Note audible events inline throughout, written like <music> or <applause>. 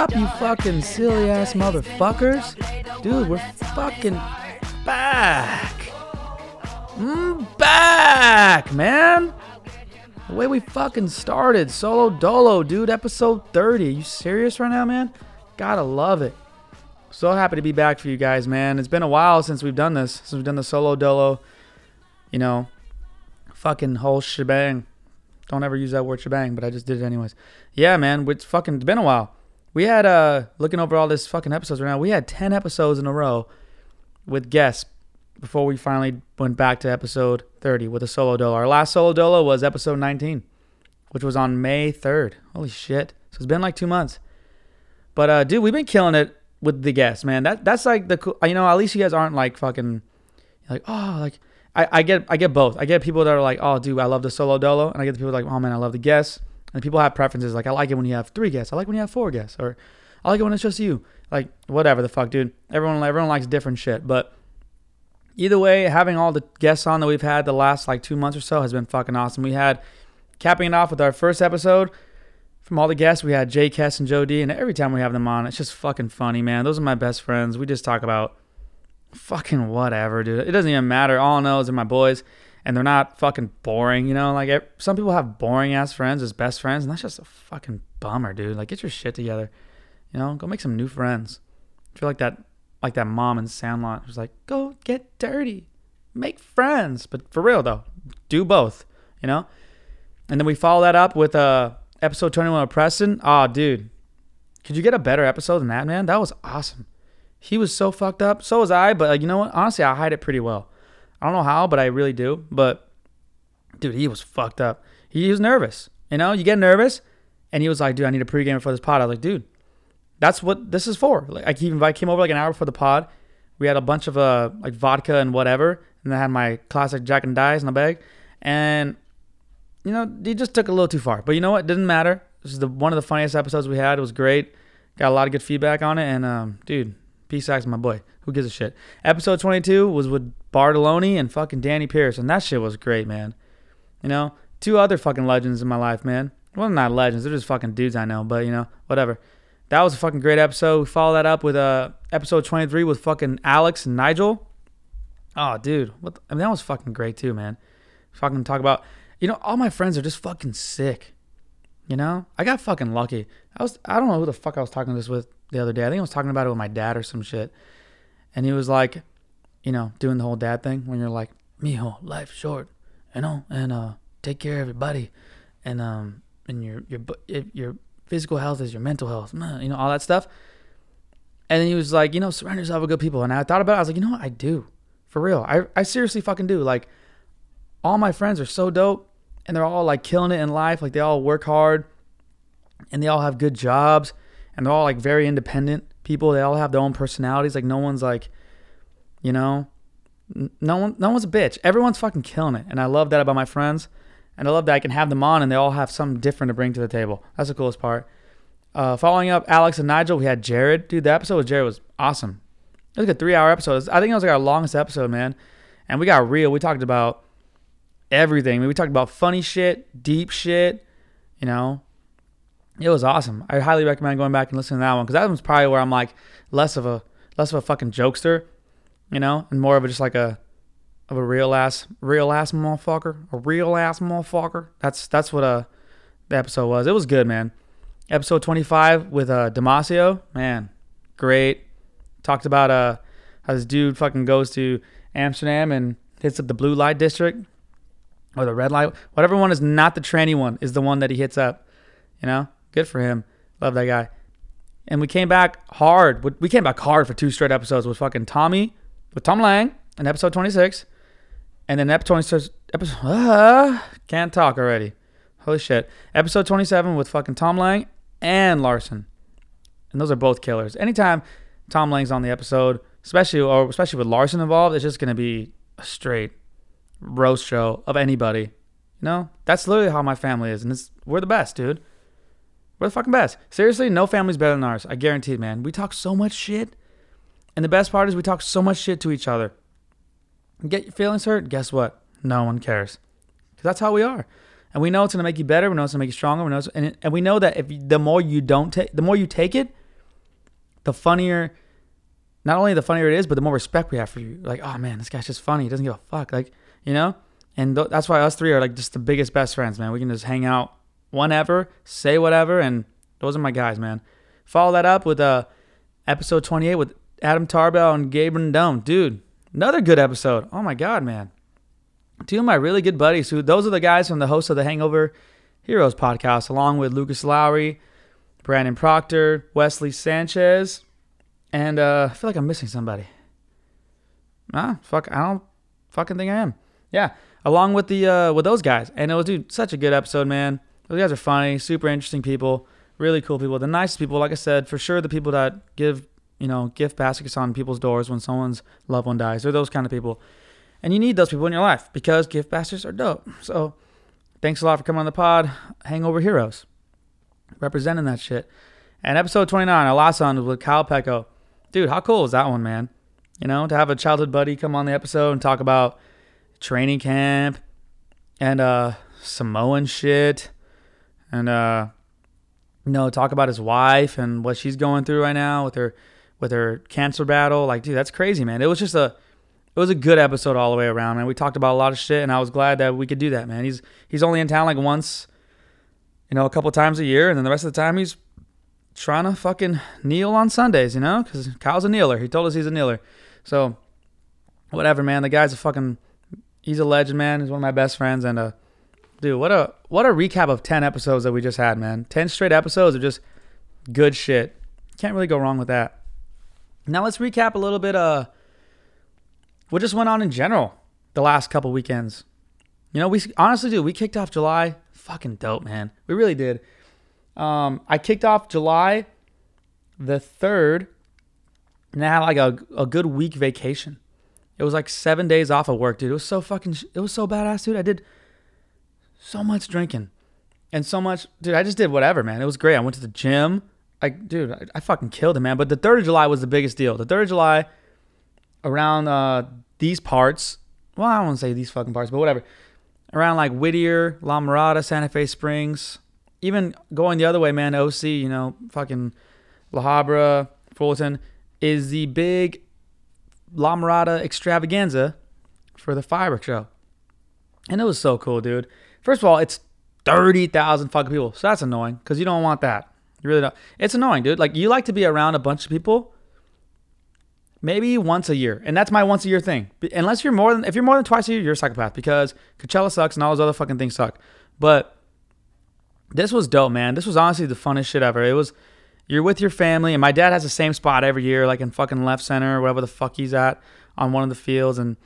Up, you fucking silly ass motherfuckers? Dude, we're fucking back. Mm, back, man. The way we fucking started. Solo Dolo, dude. Episode 30. Are you serious right now, man? Gotta love it. So happy to be back for you guys, man. It's been a while since we've done this. Since we've done the Solo Dolo, you know, fucking whole shebang. Don't ever use that word shebang, but I just did it anyways. Yeah, man. It's fucking been a while. We had uh looking over all this fucking episodes right now. We had 10 episodes in a row with guests before we finally went back to episode 30 with a solo dolo. Our last solo dolo was episode 19, which was on May 3rd. Holy shit. So it's been like 2 months. But uh dude, we've been killing it with the guests, man. That that's like the cool, you know, at least you guys aren't like fucking like oh, like I, I get I get both. I get people that are like, oh, dude, I love the solo dolo, and I get the people like, oh man, I love the guests. And people have preferences. Like I like it when you have three guests. I like when you have four guests, or I like it when it's just you. Like whatever the fuck, dude. Everyone everyone likes different shit. But either way, having all the guests on that we've had the last like two months or so has been fucking awesome. We had capping it off with our first episode. From all the guests, we had Jay Kess and Joe D, and every time we have them on, it's just fucking funny, man. Those are my best friends. We just talk about fucking whatever, dude. It doesn't even matter. All I know is they're my boys, and they're not fucking boring. You know, like some people have boring ass friends as best friends, and that's just a fucking bummer, dude. Like, get your shit together. You know, go make some new friends. I feel like that, like that mom in Sandlot who's like, go get dirty, make friends. But for real though, do both. You know. And then we follow that up with uh episode 21 of Preston. Oh, dude, could you get a better episode than that, man? That was awesome. He was so fucked up. So was I. But like, you know what? Honestly, I hide it pretty well. I don't know how, but I really do. But dude, he was fucked up. He was nervous. You know, you get nervous, and he was like, "Dude, I need a pregame for this pod." I was like, "Dude, that's what this is for." Like, I even I came over like an hour before the pod. We had a bunch of uh like vodka and whatever, and I had my classic Jack and Dice in the bag, and you know, he just took a little too far. But you know what? It didn't matter. This is the one of the funniest episodes we had. It was great. Got a lot of good feedback on it, and um, dude, Peace out, my boy. Who gives a shit? Episode 22 was with Bartoloni and fucking Danny Pierce, and that shit was great, man. You know, two other fucking legends in my life, man. Well, not legends, they're just fucking dudes I know, but you know, whatever. That was a fucking great episode. We follow that up with uh, episode 23 with fucking Alex and Nigel. Oh, dude. What the, I mean, that was fucking great too, man. Fucking talk about, you know, all my friends are just fucking sick. You know, I got fucking lucky. I was, I don't know who the fuck I was talking this with the other day. I think I was talking about it with my dad or some shit. And he was like, you know, doing the whole dad thing when you're like, mijo, life's short, you know, and uh, take care of everybody, and um, and your your your physical health is your mental health, you know, all that stuff. And then he was like, you know, surround yourself with good people. And I thought about it. I was like, you know what? I do. For real. I, I seriously fucking do. Like, all my friends are so dope and they're all like killing it in life. Like, they all work hard and they all have good jobs and they're all like very independent people. They all have their own personalities. Like no one's like, you know, no one, no one's a bitch. Everyone's fucking killing it, and I love that about my friends. And I love that I can have them on, and they all have something different to bring to the table. That's the coolest part. Uh, following up Alex and Nigel, we had Jared. Dude, the episode with Jared was awesome. It was like a three-hour episode. I think it was like our longest episode, man. And we got real. We talked about everything. I mean, we talked about funny shit, deep shit, you know, it was awesome. I highly recommend going back and listening to that one because that one's probably where I'm like less of a less of a fucking jokester, you know, and more of a just like a of a real ass real ass motherfucker, a real ass motherfucker. That's that's what uh the episode was. It was good, man. Episode 25 with uh Damasio, man, great. Talked about uh how this dude fucking goes to Amsterdam and hits up the blue light district or the red light, whatever one is not the tranny one is the one that he hits up. You know, Good for him. Love that guy. And we came back hard. We came back hard for two straight episodes with fucking Tommy, with Tom Lang in episode 26. And then episode 26, episode, uh, <laughs> can't talk already. Holy shit. Episode 27 with fucking Tom Lang and Larson. And those are both killers. Anytime Tom Lang's on the episode, especially or especially with Larson involved, it's just gonna be a straight roast show of anybody. You know, that's literally how my family is, and it's we're the best, dude. We're the fucking best. Seriously, no family's better than ours. I guarantee it, man. We talk so much shit. And the best part is we talk so much shit to each other. Get your feelings hurt? Guess what? No one cares. Because that's how we are. And we know it's going to make you better. We know it's going to make you stronger. We know and, and we know that if the more you don't take, the more you take it, the funnier, not only the funnier it is, but the more respect we have for you. Like, oh man, this guy's just funny. He doesn't give a fuck. Like, you know? And th- that's why us three are like just the biggest best friends, man. We can just hang out whenever, say whatever, and those are my guys, man. Follow that up with uh, episode 28 with Adam Tarbell and Gabriel Dome. Dude, another good episode. Oh my God, man. Two of my really good buddies, who those are the guys from the host of the Hangover Heroes podcast, along with Lucas Lowry, Brandon Proctor, Wesley Sanchez, and uh, I feel like I'm missing somebody. Nah, fuck, I don't fucking think I am. Yeah, along with the uh, with those guys, and it was dude such a good episode, man. Those guys are funny, super interesting people, really cool people, the nicest people. Like I said, for sure, the people that give you know gift baskets on people's doors when someone's loved one dies. They're those kind of people, and you need those people in your life because gift baskets are dope. So, thanks a lot for coming on the pod, Hangover Heroes, representing that shit. And episode 29, Alasan was with Kyle Pecco. Dude, how cool is that one, man? You know, to have a childhood buddy come on the episode and talk about training camp and uh Samoan shit and uh you know talk about his wife and what she's going through right now with her with her cancer battle. Like dude that's crazy man. It was just a it was a good episode all the way around man. We talked about a lot of shit and I was glad that we could do that man. He's he's only in town like once you know a couple times a year and then the rest of the time he's trying to fucking kneel on Sundays you know cuz Kyle's a kneeler. He told us he's a kneeler. So whatever man. The guy's a fucking he's a legend, man. He's one of my best friends, and uh, dude, what a what a recap of ten episodes that we just had, man. Ten straight episodes of just good shit. Can't really go wrong with that. Now let's recap a little bit. Uh, what just went on in general the last couple weekends. You know, we honestly do. We kicked off July fucking dope, man. We really did. Um, I kicked off July the third, and I had like a, a good week vacation. It was like seven days off of work, dude. It was so fucking, it was so badass, dude. I did so much drinking and so much, dude. I just did whatever, man. It was great. I went to the gym. Like, dude, I, I fucking killed it, man. But the 3rd of July was the biggest deal. The 3rd of July around uh, these parts, well, I don't want to say these fucking parts, but whatever. Around like Whittier, La Mirada, Santa Fe Springs, even going the other way, man, OC, you know, fucking La Habra, Fullerton, is the big La Mirada extravaganza for the fireworks show. And it was so cool, dude. First of all, it's 30,000 fucking people. So that's annoying because you don't want that. You really don't. It's annoying, dude. Like, you like to be around a bunch of people maybe once a year. And that's my once a year thing. Unless you're more than, if you're more than twice a year, you're a psychopath because Coachella sucks and all those other fucking things suck. But this was dope, man. This was honestly the funnest shit ever. It was, you're with your family, and my dad has the same spot every year, like in fucking left center or wherever the fuck he's at on one of the fields. And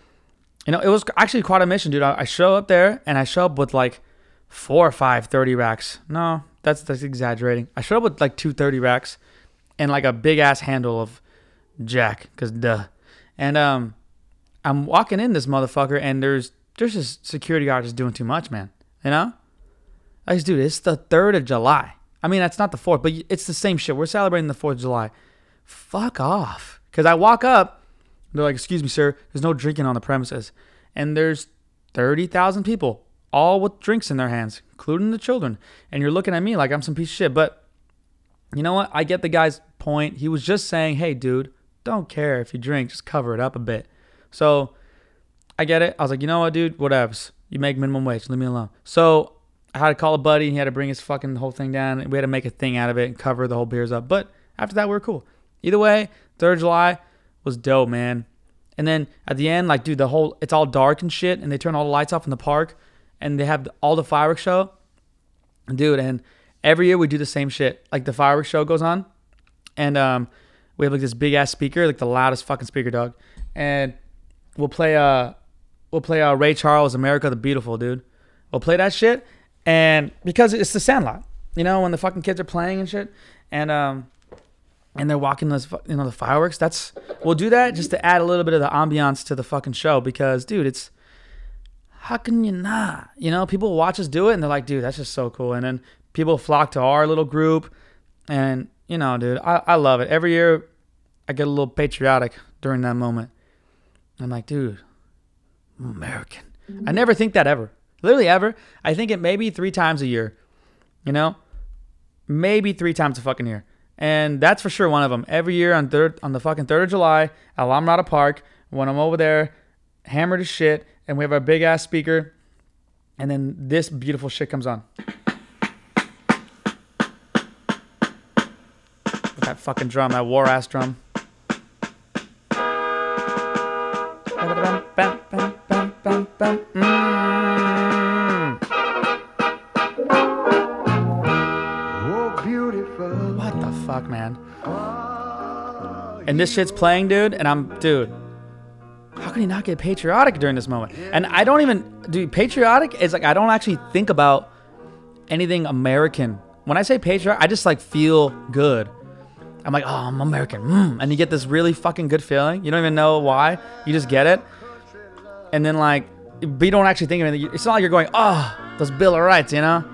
you know, it was actually quite a mission, dude. I, show up there and I show up with like four or five 30 racks. No, that's that's exaggerating. I showed up with like two 30 racks and like a big ass handle of Jack, cause duh. And um, I'm walking in this motherfucker, and there's there's just security guard just doing too much, man. You know, I just dude, it's the third of July. I mean, that's not the 4th, but it's the same shit. We're celebrating the 4th of July. Fuck off. Because I walk up, they're like, excuse me, sir, there's no drinking on the premises. And there's 30,000 people, all with drinks in their hands, including the children. And you're looking at me like I'm some piece of shit. But you know what? I get the guy's point. He was just saying, hey, dude, don't care if you drink, just cover it up a bit. So I get it. I was like, you know what, dude? Whatevs. You make minimum wage. Leave me alone. So I had to call a buddy and he had to bring his fucking whole thing down. We had to make a thing out of it and cover the whole beers up. But after that, we were cool. Either way, 3rd July was dope, man. And then at the end, like, dude, the whole, it's all dark and shit. And they turn all the lights off in the park and they have all the fireworks show. Dude, and every year we do the same shit. Like the fireworks show goes on and um, we have like this big ass speaker, like the loudest fucking speaker, dog. And we'll play, uh, we'll play uh, Ray Charles, America the Beautiful, dude. We'll play that shit and because it's the Sandlot, you know, when the fucking kids are playing and shit, and um, and they're walking those, you know, the fireworks. That's we'll do that just to add a little bit of the ambiance to the fucking show because, dude, it's how can you not? You know, people watch us do it and they're like, dude, that's just so cool. And then people flock to our little group, and you know, dude, I, I love it. Every year, I get a little patriotic during that moment. I'm like, dude, I'm American. I mm-hmm. never think that ever. Literally ever. I think it maybe three times a year. You know? Maybe three times a fucking year. And that's for sure one of them. Every year on third on the fucking third of July at La Mirada Park, when I'm over there, hammered as shit, and we have our big ass speaker, and then this beautiful shit comes on. With that fucking drum, that war ass drum. Mm. Fuck, man? And this shit's playing, dude, and I'm, dude. How can you not get patriotic during this moment? And I don't even, dude, patriotic is like, I don't actually think about anything American. When I say patriotic, I just like feel good. I'm like, oh, I'm American. Mm. And you get this really fucking good feeling. You don't even know why. You just get it. And then, like, but you don't actually think of anything. It's not like you're going, oh, those Bill of Rights, you know?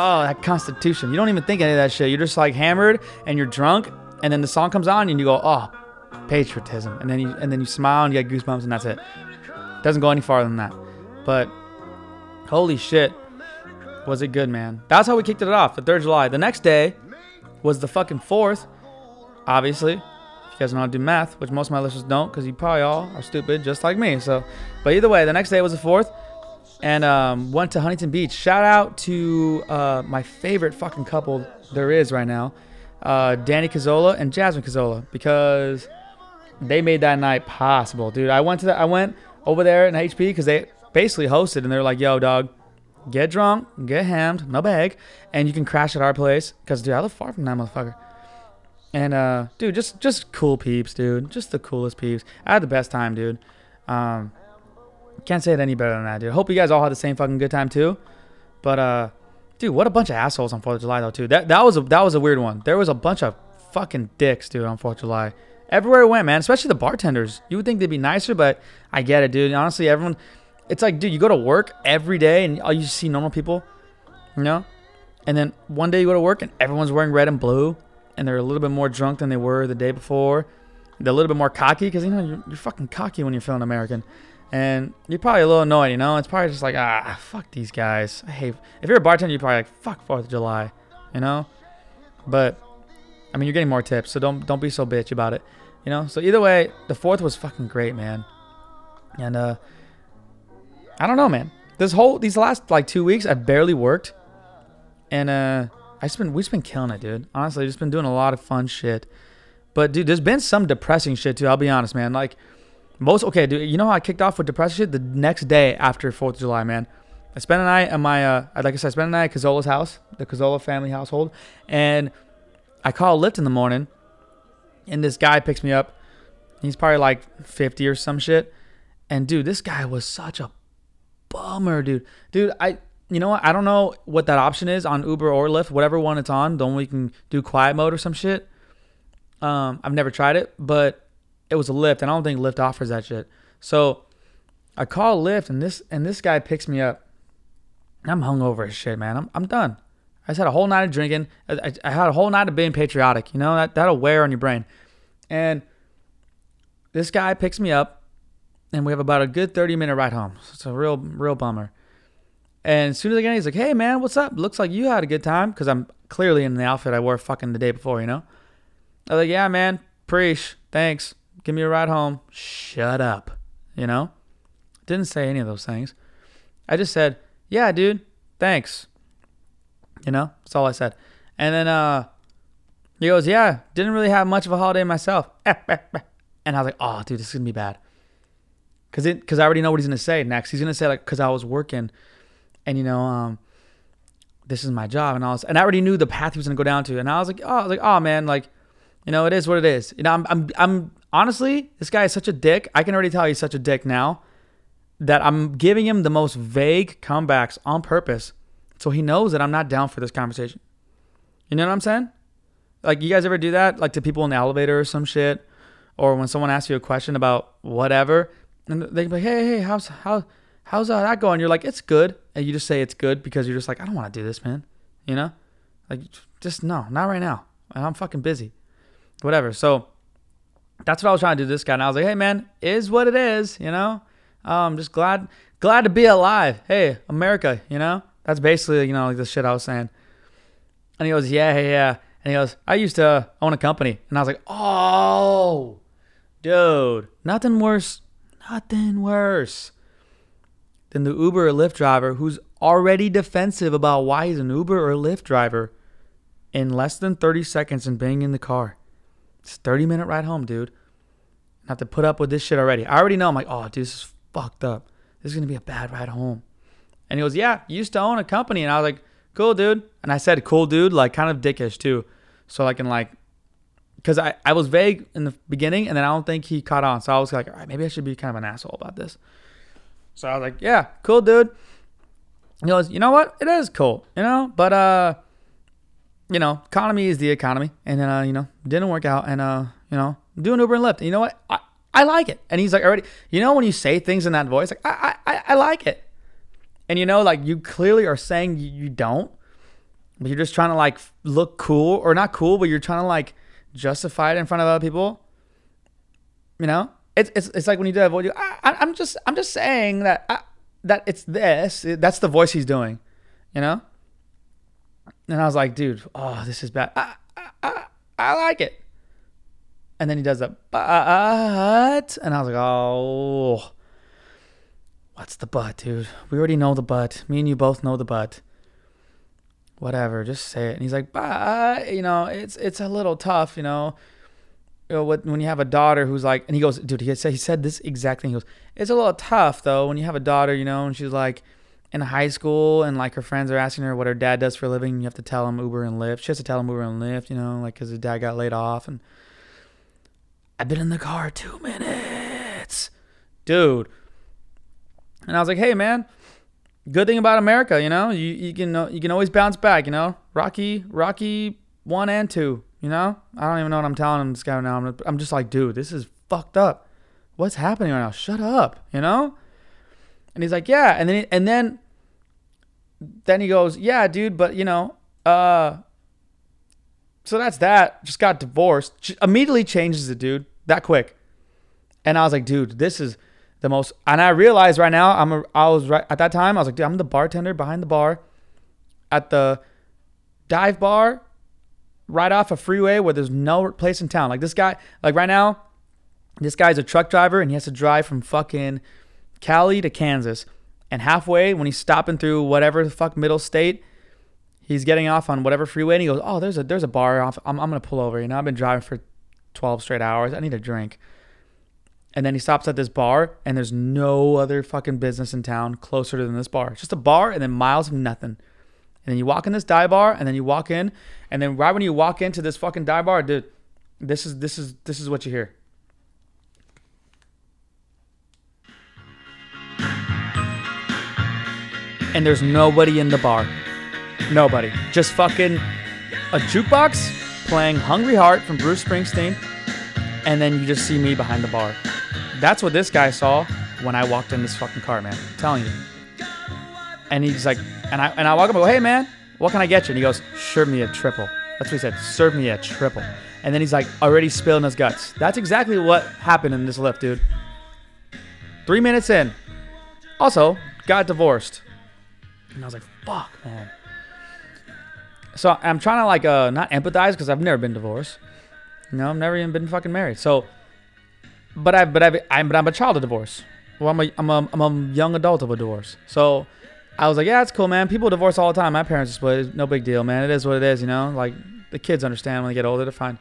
Oh, that Constitution. You don't even think any of that shit. You're just like hammered and you're drunk. And then the song comes on and you go, oh, patriotism. And then you and then you smile and you get goosebumps and that's it. Doesn't go any farther than that. But holy shit, was it good, man? That's how we kicked it off. The third of July. The next day was the fucking fourth. Obviously, if you guys know how to do math, which most of my listeners don't, because you probably all are stupid, just like me. So, but either way, the next day was the fourth, and um, went to Huntington Beach. Shout out to uh, my favorite fucking couple there is right now, uh, Danny Cazola and Jasmine Cazola, because they made that night possible, dude. I went to the, I went over there in HB because they basically hosted, and they're like, "Yo, dog." Get drunk, get hammed, no bag, and you can crash at our place. Cause dude, I live far from that motherfucker. And uh, dude, just just cool peeps, dude. Just the coolest peeps. I had the best time, dude. Um, can't say it any better than that, dude. Hope you guys all had the same fucking good time too. But uh, dude, what a bunch of assholes on Fourth of July though too. That that was a that was a weird one. There was a bunch of fucking dicks, dude, on Fourth of July. Everywhere we went, man. Especially the bartenders. You would think they'd be nicer, but I get it, dude. Honestly, everyone. It's like, dude, you go to work every day and all you see normal people, you know. And then one day you go to work and everyone's wearing red and blue, and they're a little bit more drunk than they were the day before. They're a little bit more cocky because you know you're, you're fucking cocky when you're feeling American, and you're probably a little annoyed. You know, it's probably just like ah, fuck these guys. I hate. If you're a bartender, you're probably like fuck Fourth of July, you know. But I mean, you're getting more tips, so don't don't be so bitch about it, you know. So either way, the fourth was fucking great, man. And uh, I don't know, man. This whole these last like two weeks, I've barely worked, and uh, I just been we just been killing it, dude. Honestly, just been doing a lot of fun shit. But dude, there's been some depressing shit too. I'll be honest, man. Like most, okay, dude. You know how I kicked off with depressing shit the next day after Fourth of July, man. I spent a night at my, uh, like I said, I spent a night at Cazola's house, the Cazola family household, and I call Lyft in the morning, and this guy picks me up. He's probably like 50 or some shit. And dude, this guy was such a bummer, dude. Dude, I you know what? I don't know what that option is on Uber or Lyft, whatever one it's on. The one we can do quiet mode or some shit. Um, I've never tried it, but it was a Lyft, and I don't think Lyft offers that shit. So I call Lyft, and this and this guy picks me up. I'm hungover as shit, man. I'm I'm done. I just had a whole night of drinking. I, I, had a whole night of being patriotic. You know that that'll wear on your brain. And this guy picks me up, and we have about a good 30 minute ride home. So it's a real real bummer. And as soon as I get in, he's like, "Hey man, what's up? Looks like you had a good time." Because I'm clearly in the outfit I wore fucking the day before, you know. I was like, "Yeah, man, preach, thanks. Give me a ride home." Shut up, you know. Didn't say any of those things. I just said, "Yeah, dude, thanks." You know, that's all I said. And then uh, he goes, "Yeah, didn't really have much of a holiday myself." <laughs> And I was like, "Oh, dude, this is gonna be bad." Cause it, cause I already know what he's gonna say next. He's gonna say like, "Cause I was working." and you know, um, this is my job, and I was, and I already knew the path he was gonna go down to, and I was like, oh, I was like, oh man, like, you know, it is what it is. You know, I'm, I'm, I'm honestly, this guy is such a dick. I can already tell he's such a dick now that I'm giving him the most vague comebacks on purpose, so he knows that I'm not down for this conversation. You know what I'm saying? Like, you guys ever do that, like to people in the elevator or some shit, or when someone asks you a question about whatever, and they can be like, hey, hey, how's how how's uh, that going? You're like, it's good. And you just say it's good because you're just like, I don't want to do this, man. You know? Like, just no, not right now. And I'm fucking busy. Whatever. So that's what I was trying to do this guy. And I was like, hey, man, is what it is, you know? I'm um, just glad, glad to be alive. Hey, America, you know? That's basically, you know, like the shit I was saying. And he goes, yeah, yeah, yeah. And And he goes, I used to own a company. And I was like, oh, dude, nothing worse, nothing worse than the Uber or Lyft driver who's already defensive about why he's an Uber or Lyft driver in less than 30 seconds and being in the car. It's a 30 minute ride home, dude. I have to put up with this shit already. I already know. I'm like, oh, dude, this is fucked up. This is to be a bad ride home. And he goes, yeah, you used to own a company. And I was like, cool, dude. And I said, cool, dude, like kind of dickish too. So I can like, because I, I was vague in the beginning and then I don't think he caught on. So I was like, all right, maybe I should be kind of an asshole about this. So I was like, yeah, cool, dude. He goes, you know what? It is cool, you know, but, uh, you know, economy is the economy. And then, uh, you know, didn't work out. And, uh, you know, doing Uber and Lyft. And you know what? I, I like it. And he's like, already, you know, when you say things in that voice, like, I, I, I like it. And you know, like you clearly are saying you, you don't, but you're just trying to like look cool or not cool, but you're trying to like justify it in front of other people. You know, it's it's, it's like when you do that voice, you, I, I'm just I'm just saying that I, that it's this. That's the voice he's doing. You know. And I was like, dude, oh, this is bad. I, I, I like it. And then he does that, but, and I was like, oh, what's the but, dude? We already know the but. Me and you both know the but. Whatever, just say it. And he's like, but, you know, it's it's a little tough, you know. You know, when you have a daughter who's like, and he goes, dude, he said, he said this exact thing. He goes, it's a little tough though when you have a daughter, you know, and she's like in high school and like her friends are asking her what her dad does for a living. You have to tell him Uber and Lyft. She has to tell him Uber and Lyft, you know, like because his dad got laid off and I've been in the car two minutes, dude. And I was like, hey, man, good thing about America, you know, you, you can you can always bounce back, you know. Rocky, Rocky one and two, you know. I don't even know what I'm telling this guy now. I'm, I'm just like, dude, this is fucked up. What's happening right now? Shut up, you know. And he's like, yeah, and then and then then he goes, yeah, dude, but you know, uh, so that's that. Just got divorced. Immediately changes it, dude. That quick. And I was like, dude, this is the most. And I realized right now, I'm. A, I was right at that time. I was like, dude, I'm the bartender behind the bar, at the dive bar, right off a freeway where there's no place in town. Like this guy. Like right now, this guy's a truck driver and he has to drive from fucking Cali to Kansas. And halfway, when he's stopping through whatever the fuck middle state, he's getting off on whatever freeway and he goes, "Oh, there's a there's a bar off. I'm I'm gonna pull over. You know, I've been driving for 12 straight hours. I need a drink." And then he stops at this bar and there's no other fucking business in town closer than this bar. It's just a bar and then miles of nothing. And then you walk in this dive bar and then you walk in and then right when you walk into this fucking dive bar, dude, this is this is this is what you hear. And there's nobody in the bar. Nobody. Just fucking a jukebox playing Hungry Heart from Bruce Springsteen. And then you just see me behind the bar. That's what this guy saw when I walked in this fucking car, man. I'm telling you. And he's like, and I and I walk up and go, hey man, what can I get you? And he goes, serve me a triple. That's what he said. Serve me a triple. And then he's like, already spilling his guts. That's exactly what happened in this Lyft, dude. Three minutes in. Also, got divorced. And I was like, fuck, man. So I'm trying to like uh not empathize because I've never been divorced. You know, I've never even been fucking married. So, but I but I I'm but I'm a child of divorce. Well, I'm a I'm a I'm a young adult of a divorce. So, I was like, yeah, it's cool, man. People divorce all the time. My parents split. No big deal, man. It is what it is. You know, like the kids understand when they get older. They're fine.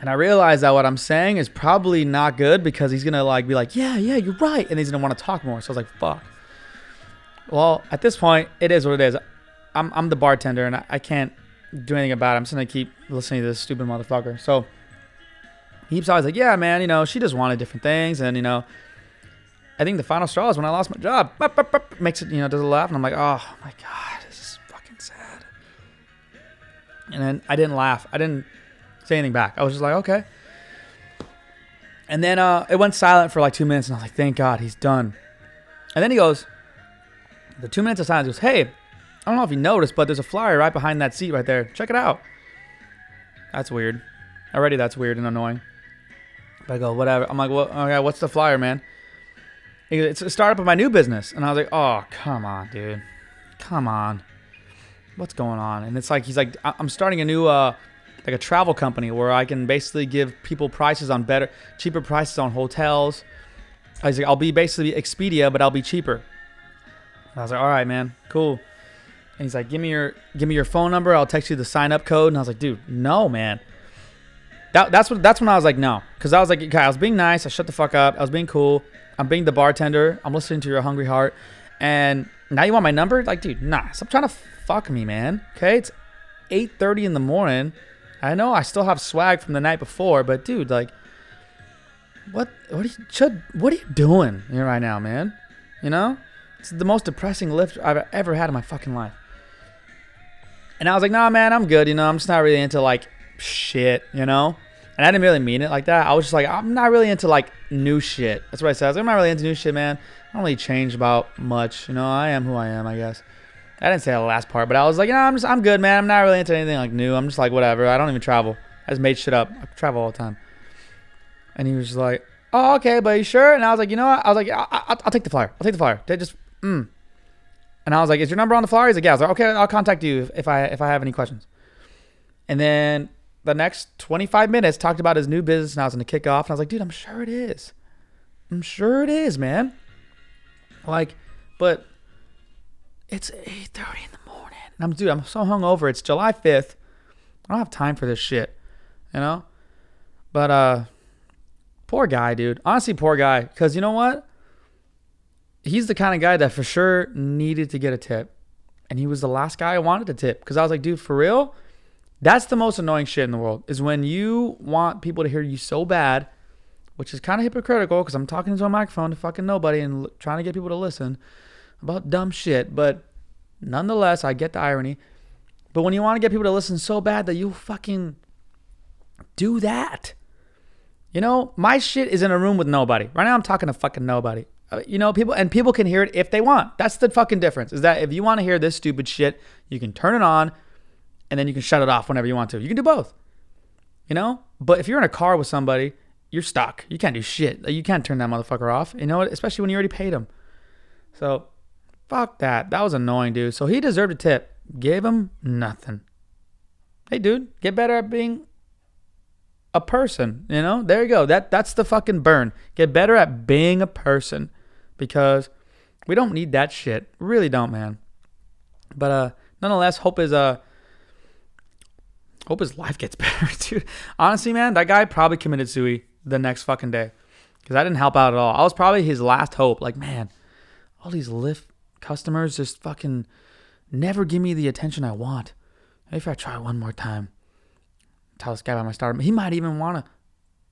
And I realized that what I'm saying is probably not good because he's gonna like be like, yeah, yeah, you're right, and he's gonna want to talk more. So I was like, fuck. Well, at this point, it is what it is. I'm I'm the bartender and I, I can't do anything about it. I'm just gonna keep listening to this stupid motherfucker. So he keeps always like, yeah, man, you know, she just wanted different things, and you know, I think the final straw is when I lost my job. Makes it, you know, does a laugh, and I'm like, oh my god, this is fucking sad. And then I didn't laugh. I didn't say anything back. I was just like, okay. And then uh, it went silent for like two minutes, and I was like, thank God, he's done. And then he goes, the two minutes of silence goes, hey, I don't know if you noticed, but there's a flyer right behind that seat right there. Check it out. That's weird. Already that's weird and annoying. But I go, whatever. I'm like, well, okay, what's the flyer, man? It's a startup of my new business. And I was like, oh, come on, dude. Come on. what's going on? And it's like he's like, "I- I'm starting a new uh, like a travel company where I can basically give people prices on better, cheaper prices on hotels. I was like, I'll be basically Expedia, but I'll be cheaper. And I was like, all right, man, cool. And he's like, give me your give me your phone number. I'll text you the sign up code. And I was like, dude, no, man. That, that's what that's when I was like, no, because I was like, okay, I was being nice. I shut the fuck up. I was being cool. I'm being the bartender. I'm listening to your hungry heart. And now you want my number? Like, dude, nah. Stop trying to fuck me, man. Okay, it's 8:30 in the morning. I know I still have swag from the night before, but dude, like, what what are you what are you doing here right now, man? You know, it's the most depressing Lyft I've ever had in my fucking life. And I was like, nah, man, I'm good. You know, I'm just not really into like shit. You know, and I didn't really mean it like that. I was just like, I'm not really into like new shit. That's what I said. I was like, I'm not really into new shit, man. I don't really change about much. You know, I am who I am, I guess. I didn't say the last part, but I was like, you know, I'm just, I'm good, man. I'm not really into anything like new. I'm just like, whatever. I don't even travel. I just made shit up. I travel all the time. And he was like, oh, okay, but you sure? And I was like, you know what? I was like, I, I, I'll take the flyer. I'll take the flyer. Just, mm. And I was like, is your number on the flyer? He's like, yeah. I was like, okay, I'll contact you if, I if I have any questions. And then the next 25 minutes talked about his new business, and I was to kick off. And I was like, dude, I'm sure it is. I'm sure it is, man. Like, but it's 8:30 in the morning. And I'm dude, I'm so hungover. It's July 5th. I don't have time for this shit. You know? But uh poor guy, dude. Honestly, poor guy. Cause you know what? He's the kind of guy that for sure needed to get a tip. And he was the last guy I wanted to tip. Cause I was like, dude, for real? That's the most annoying shit in the world. Is when you want people to hear you so bad, which is kind of hypocritical because I'm talking into a microphone to fucking nobody and l- trying to get people to listen about dumb shit. But nonetheless, I get the irony. But when you want to get people to listen so bad that you fucking do that. You know, my shit is in a room with nobody. Right now, I'm talking to fucking nobody. Uh, You know, people and people can hear it if they want. That's the fucking difference. Is that if you want to hear this stupid shit, you can turn it on, and then you can shut it off whenever you want to. You can do both. You know, but if you're in a car with somebody, you're stuck. You can't do shit. You can't turn that motherfucker off. You know? Especially when you already paid him. So, fuck that. That was annoying, dude. So he deserved a tip. Gave him nothing. Hey, dude, get better at being a person. You know, there you go. That that's the fucking burn. Get better at being a person, because we don't need that shit. We really don't, man. But uh, nonetheless, hope is uh, hope his life gets <laughs> better, dude. Honestly, man, that guy probably committed suicide the next fucking day, because I didn't help out at all. I was probably his last hope. Like, man, all these Lyft customers just fucking never give me the attention I want. Maybe if I try one more time, tell this guy about my startup. He might even want to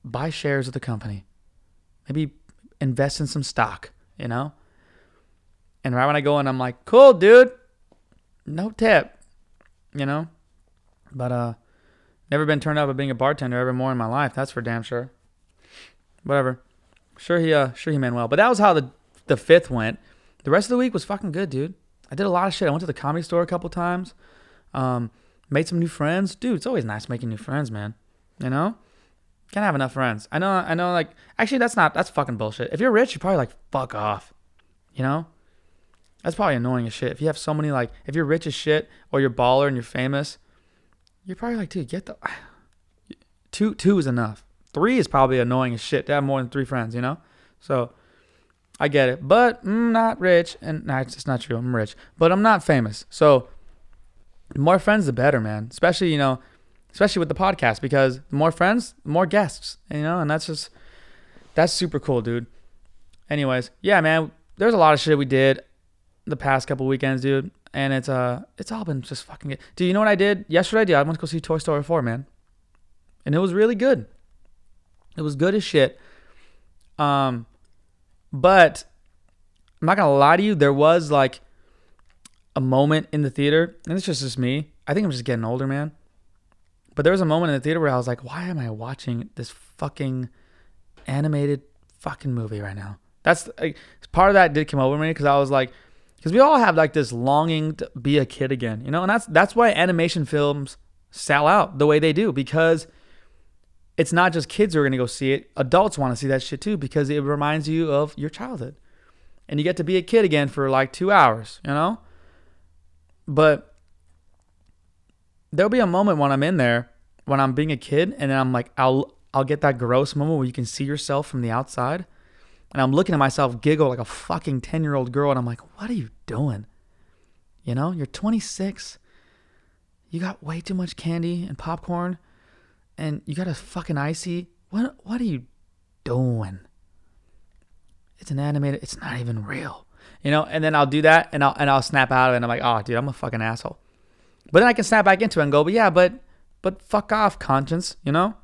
buy shares of the company. Maybe invest in some stock, you know? And right when I go in, I'm like, cool, dude. No tip, you know? But, uh, never been turned out by being a bartender ever more in my life. That's for damn sure. Whatever. Sure he, uh, sure he meant well. But that was how the, the fifth went. The rest of the week was fucking good, dude. I did a lot of shit. I went to the comedy store a couple times. Um, made some new friends. Dude, it's always nice making new friends, man. You know? Can't have enough friends. I know, I know, like, actually, that's not, that's fucking bullshit. If you're rich, you're probably like, fuck off. You know? That's probably annoying as shit. If you have so many, like, if you're rich as shit or you're baller and you're famous, you're probably like, dude, get the, <sighs> two, two is enough. Three is probably annoying as shit to have more than three friends, you know? So, I get it. But I'm not rich. And nah, it's not true. I'm rich. But I'm not famous. So, the more friends, the better, man. Especially, you know, especially with the podcast because the more friends, the more guests, you know, and that's just that's super cool, dude. Anyways, yeah, man, there's a lot of shit we did the past couple weekends, dude, and it's uh it's all been just fucking good. Dude, you know what I did yesterday? Dude, I went to go see Toy Story 4, man. And it was really good. It was good as shit. Um but I'm not gonna lie to you, there was like a moment in the theater, and it's just just me. I think I'm just getting older, man. But there was a moment in the theater where I was like, why am I watching this fucking animated fucking movie right now? That's like, part of that did come over me because I was like, because we all have like this longing to be a kid again, you know, and that's that's why animation films sell out the way they do because it's not just kids who are gonna go see it. Adults want to see that shit too because it reminds you of your childhood, and you get to be a kid again for like two hours, you know. But there'll be a moment when I'm in there when I'm being a kid, and then I'm like, I'll I'll get that gross moment where you can see yourself from the outside, and I'm looking at myself giggle like a fucking ten year old girl, and I'm like, what are you doing? You know, you're 26. You got way too much candy and popcorn, and you got a fucking icy. What what are you doing? It's an animated. It's not even real. You know, and then I'll do that, and I'll and I'll snap out of it. and I'm like, oh, dude, I'm a fucking asshole. But then I can snap back into it and go, but yeah, but but fuck off, conscience. You know,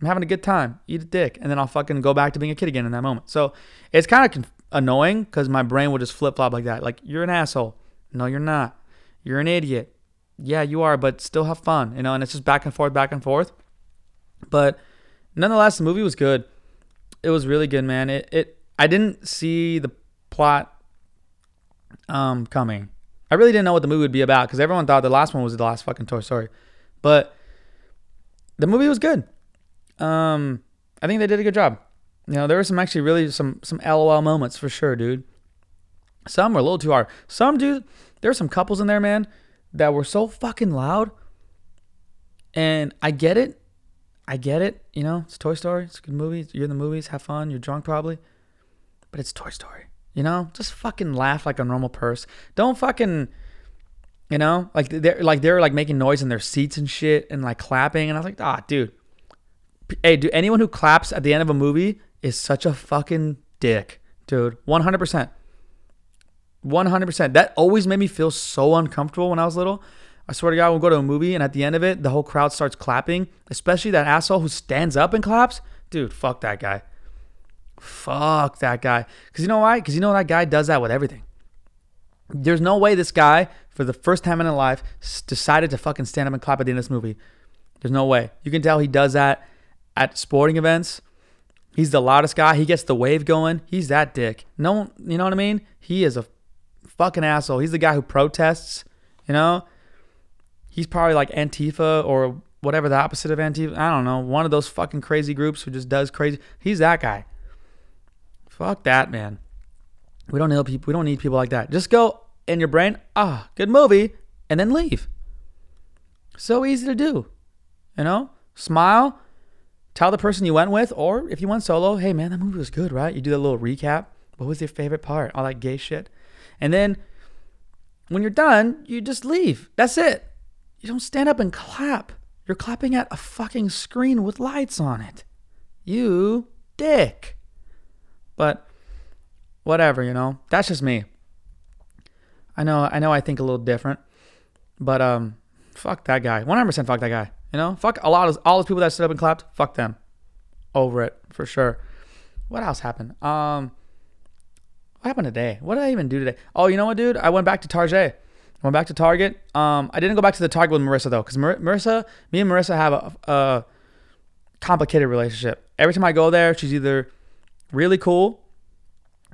I'm having a good time. Eat a dick, and then I'll fucking go back to being a kid again in that moment. So it's kind of conf- annoying because my brain will just flip flop like that. Like you're an asshole. No, you're not. You're an idiot. Yeah, you are, but still have fun. You know, and it's just back and forth, back and forth. But nonetheless, the movie was good. It was really good, man. It it I didn't see the plot um coming. I really didn't know what the movie would be about because everyone thought the last one was the last fucking Toy Story, but the movie was good. Um, I think they did a good job. You know, there were some actually really some some LOL moments for sure, dude. Some were a little too hard. Some dude, there were some couples in there, man, that were so fucking loud. And I get it. I get it. You know, it's Toy Story. It's a good movie. You're in the movies. Have fun. You're drunk probably. But it's Toy Story. You know, just fucking laugh like a normal person. Don't fucking, you know, like they're like they're like making noise in their seats and shit and like clapping. And I was like, ah, dude. Hey, dude, anyone who claps at the end of a movie is such a fucking dick, dude. 100%. 100%. That always made me feel so uncomfortable when I was little. I swear to God, we'll go to a movie and at the end of it, the whole crowd starts clapping, especially that asshole who stands up and claps. Dude, fuck that guy. Fuck that guy. Because you know why? Because you know that guy does that with everything. There's no way this guy, for the first time in his life, decided to fucking stand up and clap at the end of this movie. There's no way. You can tell he does that at sporting events. He's the loudest guy. He gets the wave going. He's that dick. No, you know what I mean? He is a fucking asshole. He's the guy who protests, you know? He's probably like Antifa or whatever the opposite of Antifa. I don't know. One of those fucking crazy groups who just does crazy. He's that guy. Fuck that, man. We don't need people. We don't need people like that. Just go in your brain. Ah, good movie, and then leave. So easy to do. You know, smile. Tell the person you went with, or if you went solo, hey man, that movie was good, right? You do a little recap. What was your favorite part? All that gay shit. And then when you're done, you just leave. That's it. You don't stand up and clap. You're clapping at a fucking screen with lights on it. You dick. But whatever, you know. That's just me. I know I know I think a little different. But um fuck that guy. 100% fuck that guy. You know? Fuck a lot of all those people that stood up and clapped. Fuck them. Over it for sure. What else happened? Um what happened today? What did I even do today? Oh, you know what, dude? I went back to Target. Went back to Target. Um, I didn't go back to the Target with Marissa though, because Mar- Marissa, me and Marissa have a, a complicated relationship. Every time I go there, she's either really cool,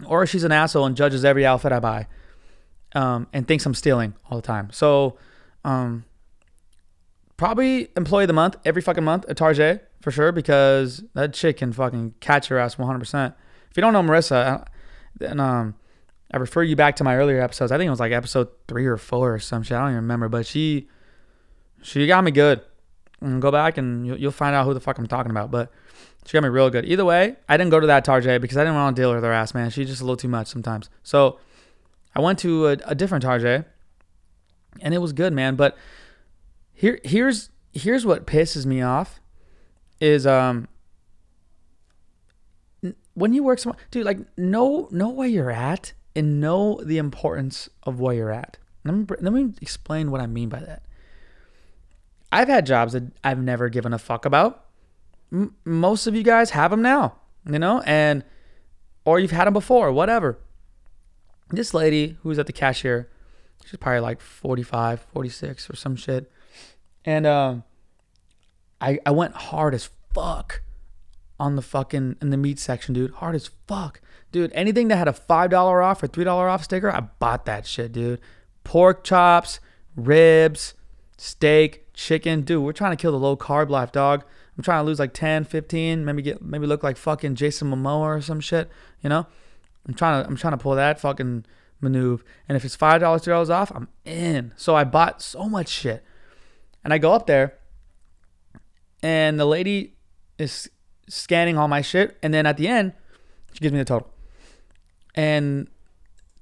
or she's an asshole and judges every outfit I buy, um, and thinks I'm stealing all the time. So, um, probably employee of the month every fucking month at Target for sure because that chick can fucking catch her ass 100%. If you don't know Marissa, then um, I refer you back to my earlier episodes. I think it was like episode three or four or some shit. I don't even remember, but she she got me good. And go back and you'll find out who the fuck I'm talking about. But she got me real good. Either way, I didn't go to that Target because I didn't want to deal with her ass, man. She's just a little too much sometimes. So I went to a, a different Target, and it was good, man. But here, here's here's what pisses me off is um when you work some dude like know know where you're at and know the importance of where you're at. Let me let me explain what I mean by that. I've had jobs that I've never given a fuck about m- most of you guys have them now, you know, and or you've had them before, whatever. This lady who's at the cashier, she's probably like 45, 46 or some shit. And um I I went hard as fuck on the fucking in the meat section, dude. Hard as fuck. Dude, anything that had a $5 off or $3 off sticker, I bought that shit, dude. Pork chops, ribs, steak, chicken. Dude, we're trying to kill the low carb life, dog. I'm trying to lose like 10, 15, maybe get maybe look like fucking Jason Momoa or some shit, you know? I'm trying to I'm trying to pull that fucking maneuver. And if it's five dollars, three dollars off, I'm in. So I bought so much shit. And I go up there, and the lady is scanning all my shit. And then at the end, she gives me the total. And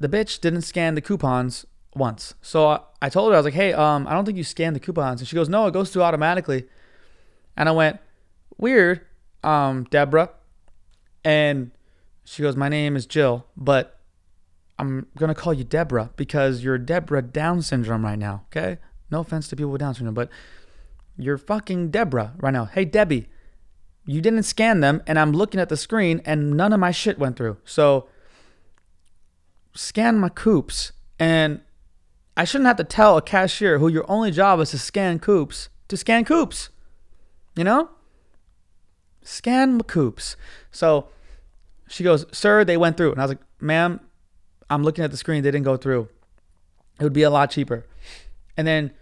the bitch didn't scan the coupons once. So I, I told her, I was like, hey, um, I don't think you scanned the coupons. And she goes, no, it goes through automatically. And I went, weird, um, Deborah. And she goes, my name is Jill, but I'm going to call you Deborah because you're Deborah Down syndrome right now. Okay. No offense to people with Down syndrome, but you're fucking Deborah right now. Hey, Debbie, you didn't scan them, and I'm looking at the screen, and none of my shit went through. So scan my coops, and I shouldn't have to tell a cashier who your only job is to scan coops to scan coops. You know? Scan my coops. So she goes, Sir, they went through. And I was like, Ma'am, I'm looking at the screen. They didn't go through. It would be a lot cheaper. And then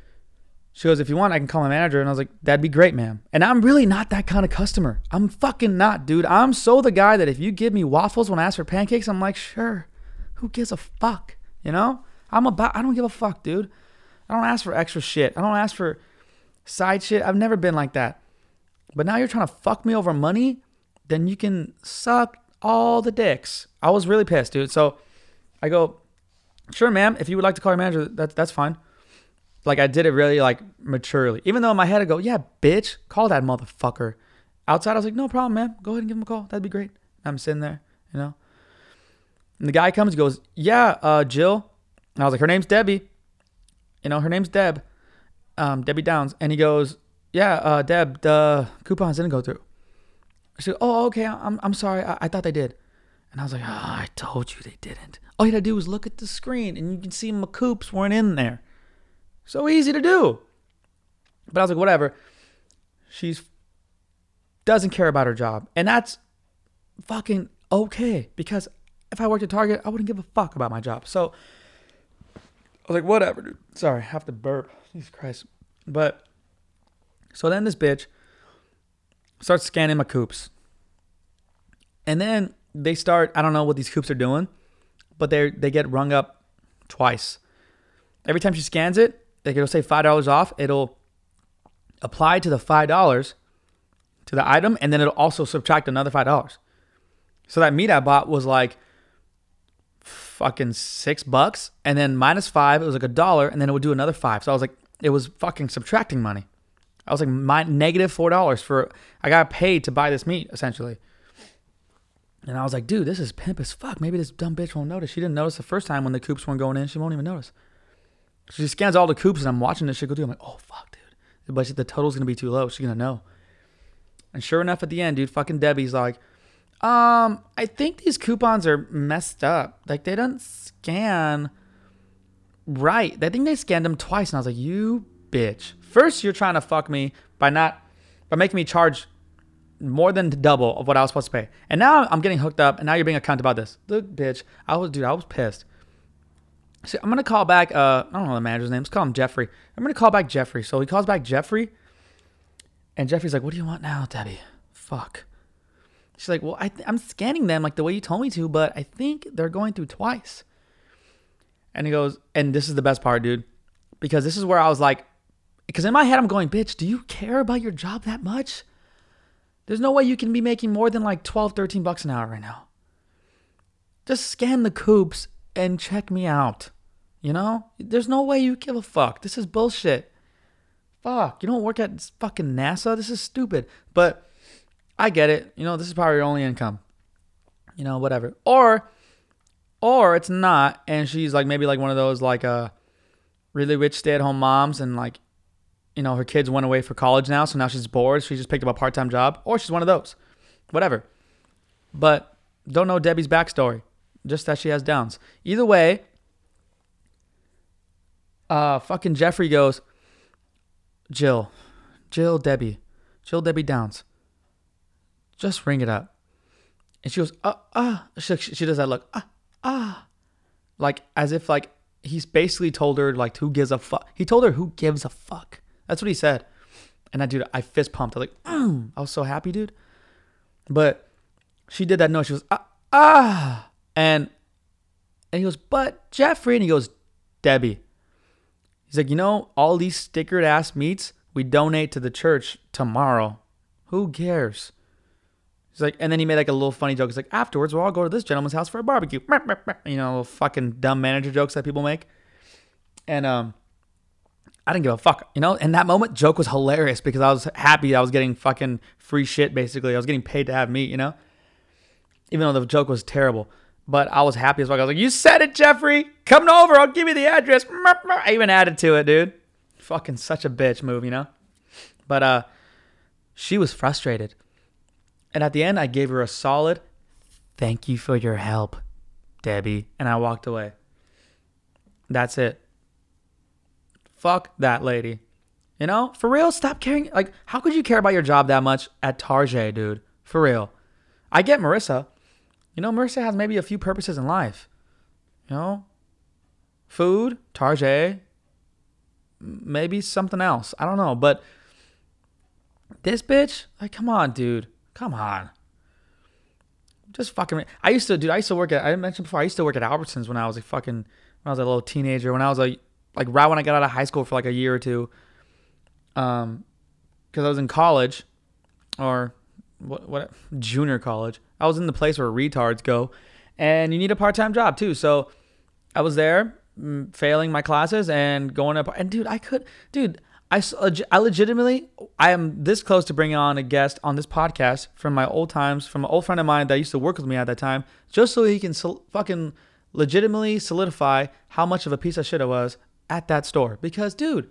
she goes, if you want, I can call my manager. And I was like, that'd be great, ma'am. And I'm really not that kind of customer. I'm fucking not, dude. I'm so the guy that if you give me waffles when I ask for pancakes, I'm like, sure. Who gives a fuck? You know? I'm about, I don't give a fuck, dude. I don't ask for extra shit. I don't ask for side shit. I've never been like that. But now you're trying to fuck me over money, then you can suck all the dicks. I was really pissed, dude. So I go, sure, ma'am. If you would like to call your manager, that's that's fine. Like I did it really like maturely. Even though in my head I go, yeah, bitch, call that motherfucker. Outside I was like, no problem, ma'am. Go ahead and give him a call. That'd be great. I'm sitting there, you know. And the guy comes, and goes, yeah, uh, Jill. And I was like, her name's Debbie. You know, her name's Deb, um, Debbie Downs. And he goes, yeah, uh, Deb, the coupons didn't go through. She goes, oh, okay, I'm, I'm sorry. I, I thought they did. And I was like, oh, I told you they didn't. All you had to do was look at the screen and you can see my coops weren't in there. So easy to do. But I was like, whatever. She's doesn't care about her job. And that's fucking okay. Because if I worked at Target, I wouldn't give a fuck about my job. So I was like, whatever, dude. Sorry, I have to burp. Jesus Christ. But so then this bitch starts scanning my coops. And then they start, I don't know what these coops are doing, but they they get rung up twice. Every time she scans it, like it'll say five dollars off. It'll apply to the five dollars to the item, and then it'll also subtract another five dollars. So that meat I bought was like fucking six bucks, and then minus five, it was like a dollar, and then it would do another five. So I was like, it was fucking subtracting money. I was like, my negative four dollars for I got paid to buy this meat essentially. And I was like, dude, this is pimp as fuck. Maybe this dumb bitch won't notice. She didn't notice the first time when the coops weren't going in. She won't even notice. She scans all the coops and I'm watching this shit go through. I'm like, oh fuck, dude. But the total's gonna be too low. She's gonna know. And sure enough, at the end, dude, fucking Debbie's like, um, I think these coupons are messed up. Like they don't scan right. I think they scanned them twice. And I was like, you bitch. First, you're trying to fuck me by not by making me charge more than double of what I was supposed to pay. And now I'm getting hooked up, and now you're being a cunt about this. Look, bitch. I was, dude, I was pissed. See, I'm gonna call back. Uh, I don't know the manager's name. Let's call him Jeffrey. I'm gonna call back Jeffrey. So he calls back Jeffrey, and Jeffrey's like, "What do you want now, Debbie? Fuck." She's like, "Well, I th- I'm scanning them like the way you told me to, but I think they're going through twice." And he goes, and this is the best part, dude, because this is where I was like, because in my head I'm going, "Bitch, do you care about your job that much?" There's no way you can be making more than like 12, 13 bucks an hour right now. Just scan the coops and check me out. You know? There's no way you give a fuck. This is bullshit. Fuck. You don't work at fucking NASA? This is stupid. But I get it. You know, this is probably your only income. You know, whatever. Or or it's not and she's like maybe like one of those like uh really rich stay-at-home moms and like you know her kids went away for college now so now she's bored she just picked up a part-time job or she's one of those. Whatever. But don't know debbie's backstory just that she has downs. Either way uh fucking jeffrey goes jill jill debbie jill debbie downs just ring it up. And she goes ah ah she, she does that look ah ah like as if like he's basically told her like who gives a fuck he told her who gives a fuck that's what he said and I dude I fist pumped I was like mm. I was so happy dude but she did that no she was ah ah and and he goes but Jeffrey and he goes Debbie He's like, you know, all these stickered ass meats we donate to the church tomorrow. Who cares? He's like, and then he made like a little funny joke. He's like, afterwards, we'll all go to this gentleman's house for a barbecue. <laughs> You know, fucking dumb manager jokes that people make. And um, I didn't give a fuck. You know, in that moment, joke was hilarious because I was happy I was getting fucking free shit. Basically, I was getting paid to have meat. You know, even though the joke was terrible. But I was happy as fuck. I was like, "You said it, Jeffrey. Come over. I'll give you the address." I even added to it, dude. Fucking such a bitch move, you know. But uh, she was frustrated. And at the end, I gave her a solid thank you for your help, Debbie. And I walked away. That's it. Fuck that lady. You know, for real, stop caring. Like, how could you care about your job that much at Target, dude? For real. I get Marissa. You know, Marissa has maybe a few purposes in life. You know, food, Target, maybe something else. I don't know. But this bitch, like, come on, dude. Come on. Just fucking. I used to, dude. I used to work at. I mentioned before. I used to work at Albertsons when I was a fucking. When I was a little teenager. When I was a like right when I got out of high school for like a year or two. Um, because I was in college, or what? What? Junior college. I was in the place where retards go, and you need a part time job too. So, I was there, mm, failing my classes and going up. And dude, I could, dude. I, I legitimately, I am this close to bringing on a guest on this podcast from my old times, from an old friend of mine that used to work with me at that time, just so he can sol- fucking legitimately solidify how much of a piece of shit I was at that store. Because, dude,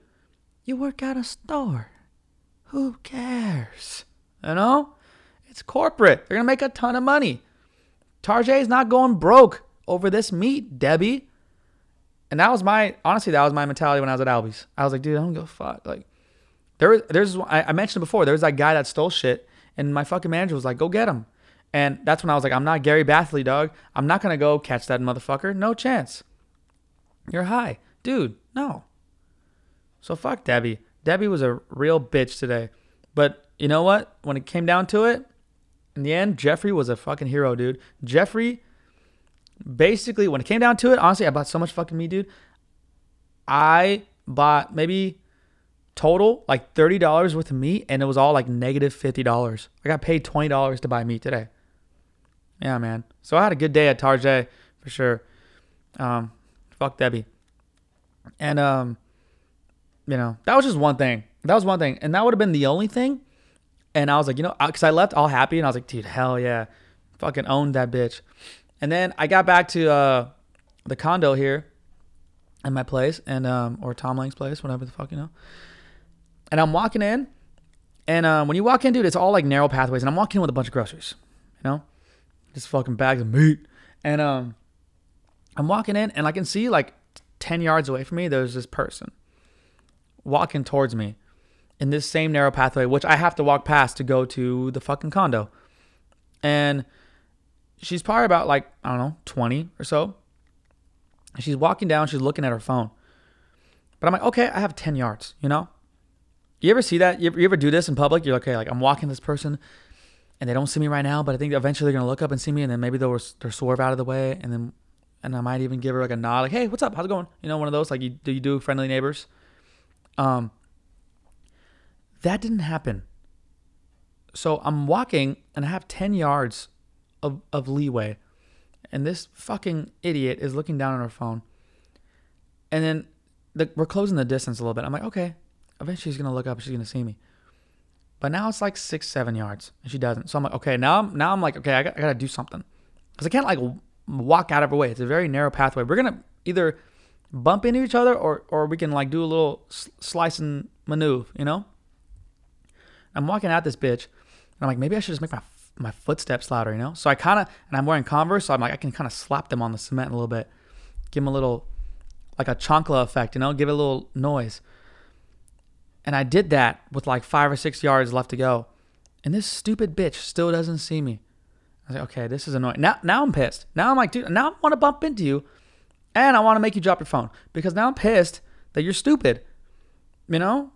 you work at a store. Who cares? You know? It's corporate. They're going to make a ton of money. Tarjay is not going broke over this meat, Debbie. And that was my honestly, that was my mentality when I was at Albies. I was like, dude, I don't give a fuck. Like, there there's I, I mentioned before, there was that guy that stole shit, and my fucking manager was like, go get him. And that's when I was like, I'm not Gary Bathley, dog. I'm not gonna go catch that motherfucker. No chance. You're high, dude. No. So fuck Debbie. Debbie was a real bitch today. But you know what? When it came down to it, in the end, Jeffrey was a fucking hero, dude. Jeffrey basically, when it came down to it, honestly, I bought so much fucking meat, dude. I bought maybe total like thirty dollars worth of meat, and it was all like negative negative fifty dollars. I got paid twenty dollars to buy meat today. Yeah, man. So I had a good day at Tarjay for sure. Um, fuck Debbie. And um, you know, that was just one thing. That was one thing, and that would have been the only thing. And I was like, you know, because I left all happy, and I was like, dude, hell yeah, fucking owned that bitch. And then I got back to uh, the condo here in my place, and um, or Tom Lang's place, whatever the fuck you know. And I'm walking in, and um, when you walk in, dude, it's all like narrow pathways, and I'm walking in with a bunch of groceries, you know, just fucking bags of meat, and um, I'm walking in, and I can see like ten yards away from me, there's this person walking towards me in this same narrow pathway, which I have to walk past to go to the fucking condo, and she's probably about like, I don't know, 20 or so. She's walking down, she's looking at her phone. But I'm like, okay, I have 10 yards, you know? You ever see that? You ever, you ever do this in public? You're like, okay, like I'm walking this person and they don't see me right now, but I think eventually they're gonna look up and see me, and then maybe they'll they'll swerve out of the way, and then and I might even give her like a nod, like, hey, what's up? How's it going? You know, one of those like you do you do friendly neighbors. Um, that didn't happen. So I'm walking and I have ten yards of, of leeway. And this fucking idiot is looking down on her phone. And then the, we're closing the distance a little bit. I'm like, okay, eventually she's gonna look up. She's gonna see me. But now it's like six, seven yards, and she doesn't. So I'm like, okay, now I'm now I'm like, okay, I, got, I gotta do something, because I can't like walk out of her way. It's a very narrow pathway. We're gonna either bump into each other, or or we can like do a little slice and maneuver, you know. I'm walking at this bitch, and I'm like, maybe I should just make my my footsteps louder, you know? So I kind of, and I'm wearing Converse, so I'm like, I can kind of slap them on the cement a little bit, give them a little, like a chancla effect, you know, give it a little noise. And I did that with like five or six yards left to go. And this stupid bitch still doesn't see me. I was like, okay, this is annoying. Now, now I'm pissed. Now I'm like, dude, now I want to bump into you and I want to make you drop your phone because now I'm pissed that you're stupid. You know?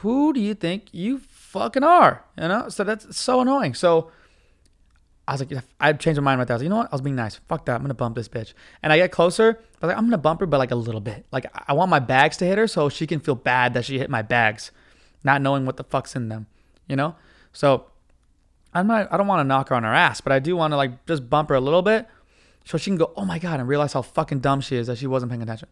Who do you think you fucking are, you know? So that's so annoying. So I was like, I changed my mind right there. I was like, you know what? I was being nice. Fuck that. I'm gonna bump this bitch. And I get closer. I was like, I'm gonna bump her, but like a little bit. Like I want my bags to hit her so she can feel bad that she hit my bags. not knowing what the fuck's in them, you know? So I'm not I don't want to knock her on her ass, but I do want to like just bump her a little bit so she can go, "Oh my god," and realize how fucking dumb she is that she wasn't paying attention.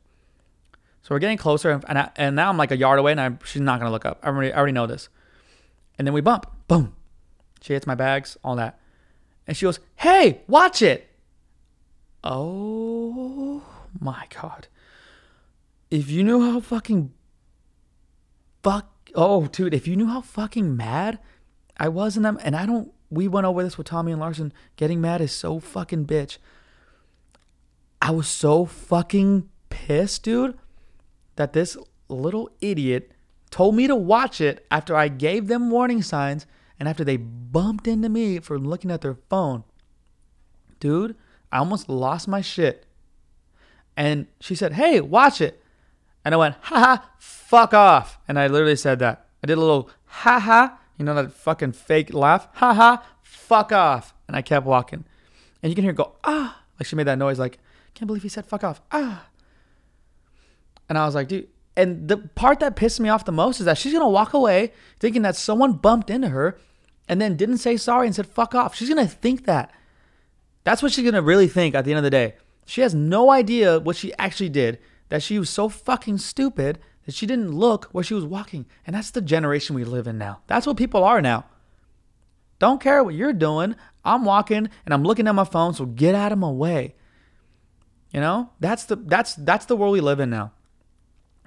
So we're getting closer, and and, I, and now I'm like a yard away, and I, she's not gonna look up. I already I already know this. And then we bump, boom. She hits my bags, all that, and she goes, "Hey, watch it." Oh my god! If you knew how fucking fuck, oh dude, if you knew how fucking mad I was in them, and I don't. We went over this with Tommy and Larson. Getting mad is so fucking bitch. I was so fucking pissed, dude, that this little idiot told me to watch it after I gave them warning signs and after they bumped into me for looking at their phone. Dude, I almost lost my shit. And she said, Hey, watch it. And I went, ha ha, fuck off. And I literally said that. I did a little ha ha, you know, that fucking fake laugh, ha ha, fuck off. And I kept walking. And you can hear her go, ah, like she made that noise, like, can't believe he said fuck off. Ah. And I was like, dude. And the part that pissed me off the most is that she's gonna walk away thinking that someone bumped into her and then didn't say sorry and said fuck off. She's gonna think that. That's what she's gonna really think at the end of the day. She has no idea what she actually did, that she was so fucking stupid that she didn't look where she was walking. And that's the generation we live in now. That's what people are now. Don't care what you're doing. I'm walking and I'm looking at my phone, so get out of my way. You know, that's the that's that's the world we live in now.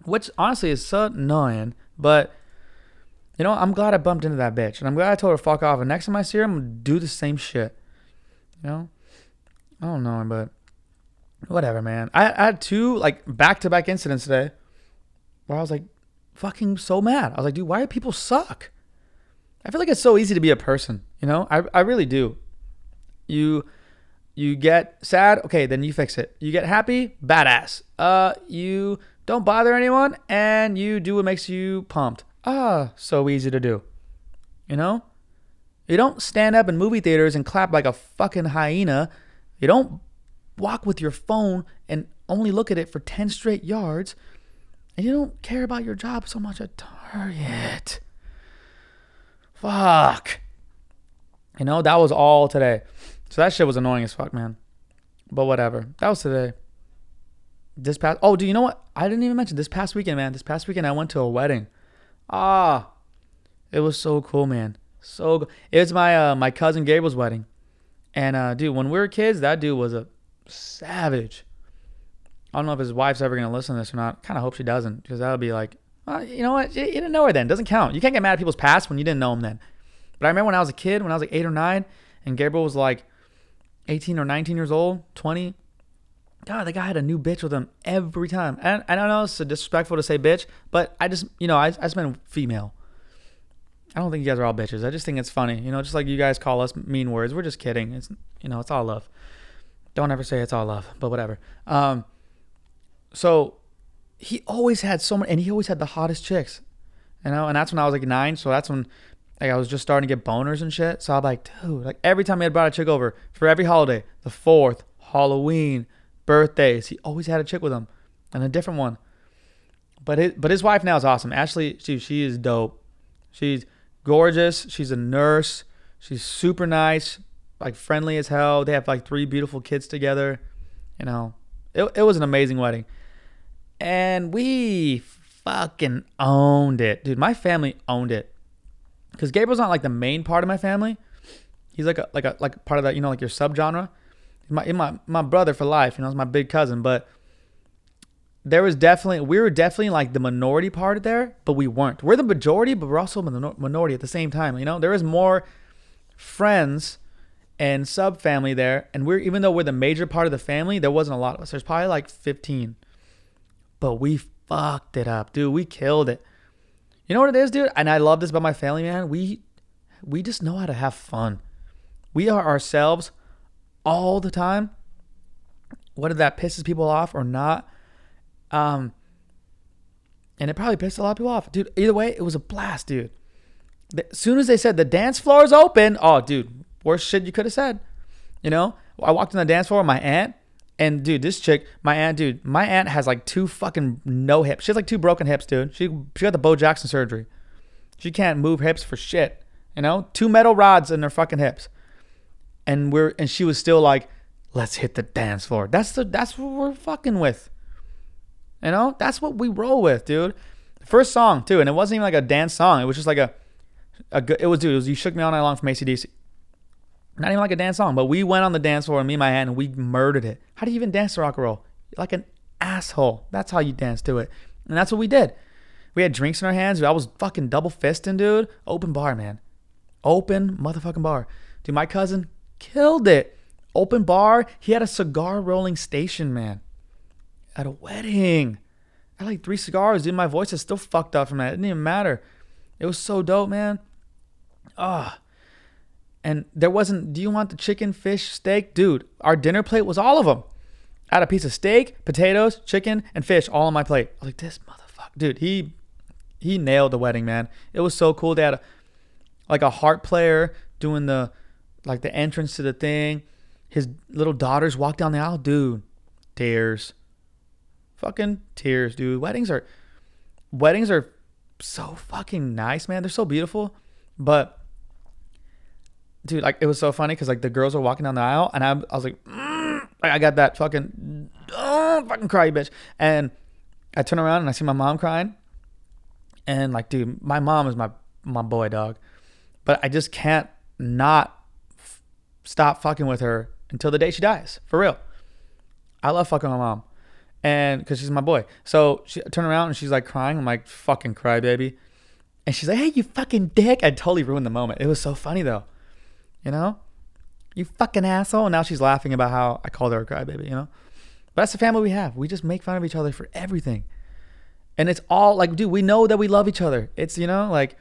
Which honestly is so annoying, but you know, I'm glad I bumped into that bitch, and I'm glad I told her fuck off. And next time I see her, I'm gonna do the same shit. You know, I don't know, but whatever, man. I, I had two like back to back incidents today where I was like fucking so mad. I was like, dude, why do people suck? I feel like it's so easy to be a person, you know? I, I really do. You you get sad, okay, then you fix it. You get happy, badass. Uh, you don't bother anyone, and you do what makes you pumped. Ah, so easy to do. You know? You don't stand up in movie theaters and clap like a fucking hyena. You don't walk with your phone and only look at it for 10 straight yards. And you don't care about your job so much at Target. Fuck. You know, that was all today. So that shit was annoying as fuck, man. But whatever. That was today. This past oh, do you know what? I didn't even mention this past weekend, man. This past weekend I went to a wedding. Ah, it was so cool, man. So go- it was my uh, my cousin Gabriel's wedding, and uh, dude, when we were kids, that dude was a savage. I don't know if his wife's ever gonna listen to this or not. Kind of hope she doesn't, because that would be like, well, you know what? You, didn't know her then. Doesn't count. You can't get mad at people's past when you didn't know them then. But I remember when I was a kid, when I was like eight or nine, and Gabriel was like 18 or 19 years old, 20. God, the guy had a new bitch with him every time. And I don't know, it's disrespectful to say bitch, but I just, you know, I, I just meant female. I don't think you guys are all bitches. I just think it's funny. You know, just like you guys call us mean words. We're just kidding. It's, you know, it's all love. Don't ever say it's all love, but whatever. Um, so he always had so many, and he always had the hottest chicks, you know, and that's when I was like nine. So that's when like I was just starting to get boners and shit. So I'm like, dude, like every time he had brought a chick over for every holiday, the fourth, Halloween, birthdays, he always had a chick with him and a different one. But his, but his wife now is awesome. Ashley, she she is dope. She's gorgeous. She's a nurse. She's super nice, like friendly as hell. They have like three beautiful kids together. You know, it it was an amazing wedding, and we fucking owned it, dude. My family owned it because Gabriel's not like the main part of my family. He's like a like a like part of that, you know, like your subgenre. My my my brother for life, you know, he's my big cousin. But there was definitely we were definitely like the minority part of there, but we weren't. We're the majority, but we're also the minority at the same time. You know, there is more friends and sub family there, and we're even though we're the major part of the family, there wasn't a lot of us. There's probably like 15, but we fucked it up, dude. We killed it. You know what it is, dude? And I love this about my family, man. We we just know how to have fun. We are ourselves all the time. Whether that pisses people off or not. Um and it probably pissed a lot of people off. Dude, either way, it was a blast, dude. As soon as they said the dance floor is open, oh dude, worst shit you could have said. You know? I walked on the dance floor with my aunt and dude, this chick, my aunt, dude, my aunt has like two fucking no hips. She has like two broken hips, dude. She she got the Bo Jackson surgery. She can't move hips for shit. You know, two metal rods in her fucking hips. And we're and she was still like, let's hit the dance floor. That's the that's what we're fucking with. You know, that's what we roll with, dude. First song too, and it wasn't even like a dance song. It was just like a, a good. It was dude. It was "You Shook Me All Night Long" from ACDC. Not even like a dance song, but we went on the dance floor and me and my hand and we murdered it. How do you even dance to rock and roll? Like an asshole. That's how you dance to it, and that's what we did. We had drinks in our hands. I was fucking double fisting, dude. Open bar, man. Open motherfucking bar. Dude, my cousin killed it. Open bar. He had a cigar rolling station, man. At a wedding. I had like three cigars, dude. My voice is still fucked up from that. It didn't even matter. It was so dope, man. Ah. And there wasn't, do you want the chicken, fish, steak? Dude, our dinner plate was all of them. I had a piece of steak, potatoes, chicken, and fish all on my plate. I was like, this motherfucker. Dude, he he nailed the wedding, man. It was so cool. They had a, like a harp player doing the like the entrance to the thing. His little daughters walk down the aisle, dude. Tears. Fucking tears, dude. Weddings are weddings are so fucking nice, man. They're so beautiful. But dude, like it was so funny because like the girls were walking down the aisle and I, I was like, mm, I got that fucking oh, fucking cry, bitch. And I turn around and I see my mom crying. And like, dude, my mom is my my boy, dog. But I just can't not f- stop fucking with her until the day she dies. For real. I love fucking my mom. And because she's my boy. So she I turn around and she's like crying. I'm like, fucking cry, baby. And she's like, hey, you fucking dick. I totally ruined the moment. It was so funny though. You know? You fucking asshole. And now she's laughing about how I called her a crybaby, you know? But that's the family we have. We just make fun of each other for everything. And it's all like, dude, we know that we love each other. It's, you know, like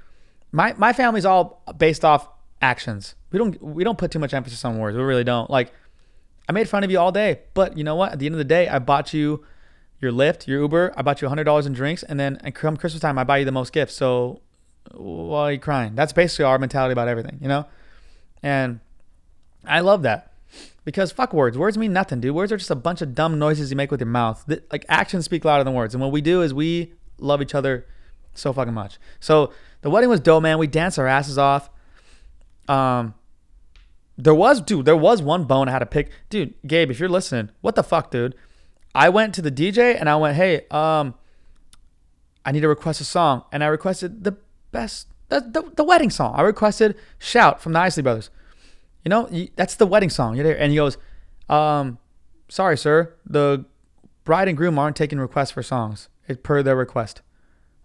my my family's all based off actions. We don't we don't put too much emphasis on words. We really don't. Like I made fun of you all day, but you know what? At the end of the day, I bought you your Lyft, your Uber. I bought you hundred dollars in drinks, and then and come Christmas time, I buy you the most gifts. So why are you crying? That's basically our mentality about everything, you know. And I love that because fuck words. Words mean nothing, dude. Words are just a bunch of dumb noises you make with your mouth. Like actions speak louder than words. And what we do is we love each other so fucking much. So the wedding was dope, man. We danced our asses off. Um, there was, dude, there was one bone I had to pick. Dude, Gabe, if you're listening, what the fuck, dude? I went to the DJ and I went, hey, um, I need to request a song. And I requested the best, the, the, the wedding song. I requested Shout from the Isley Brothers. You know, that's the wedding song. You're there. And he goes, um, sorry, sir. The bride and groom aren't taking requests for songs per their request.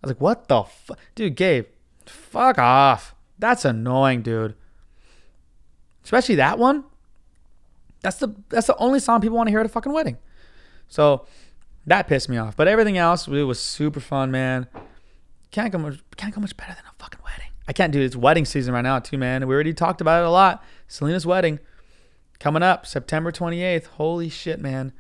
I was like, what the fuck? Dude, Gabe, fuck off. That's annoying, dude. Especially that one. That's the that's the only song people want to hear at a fucking wedding. So that pissed me off. But everything else, it was super fun, man. Can't go much can't go much better than a fucking wedding. I can't do it. It's wedding season right now too, man. We already talked about it a lot. Celina's wedding coming up September 28th. Holy shit, man.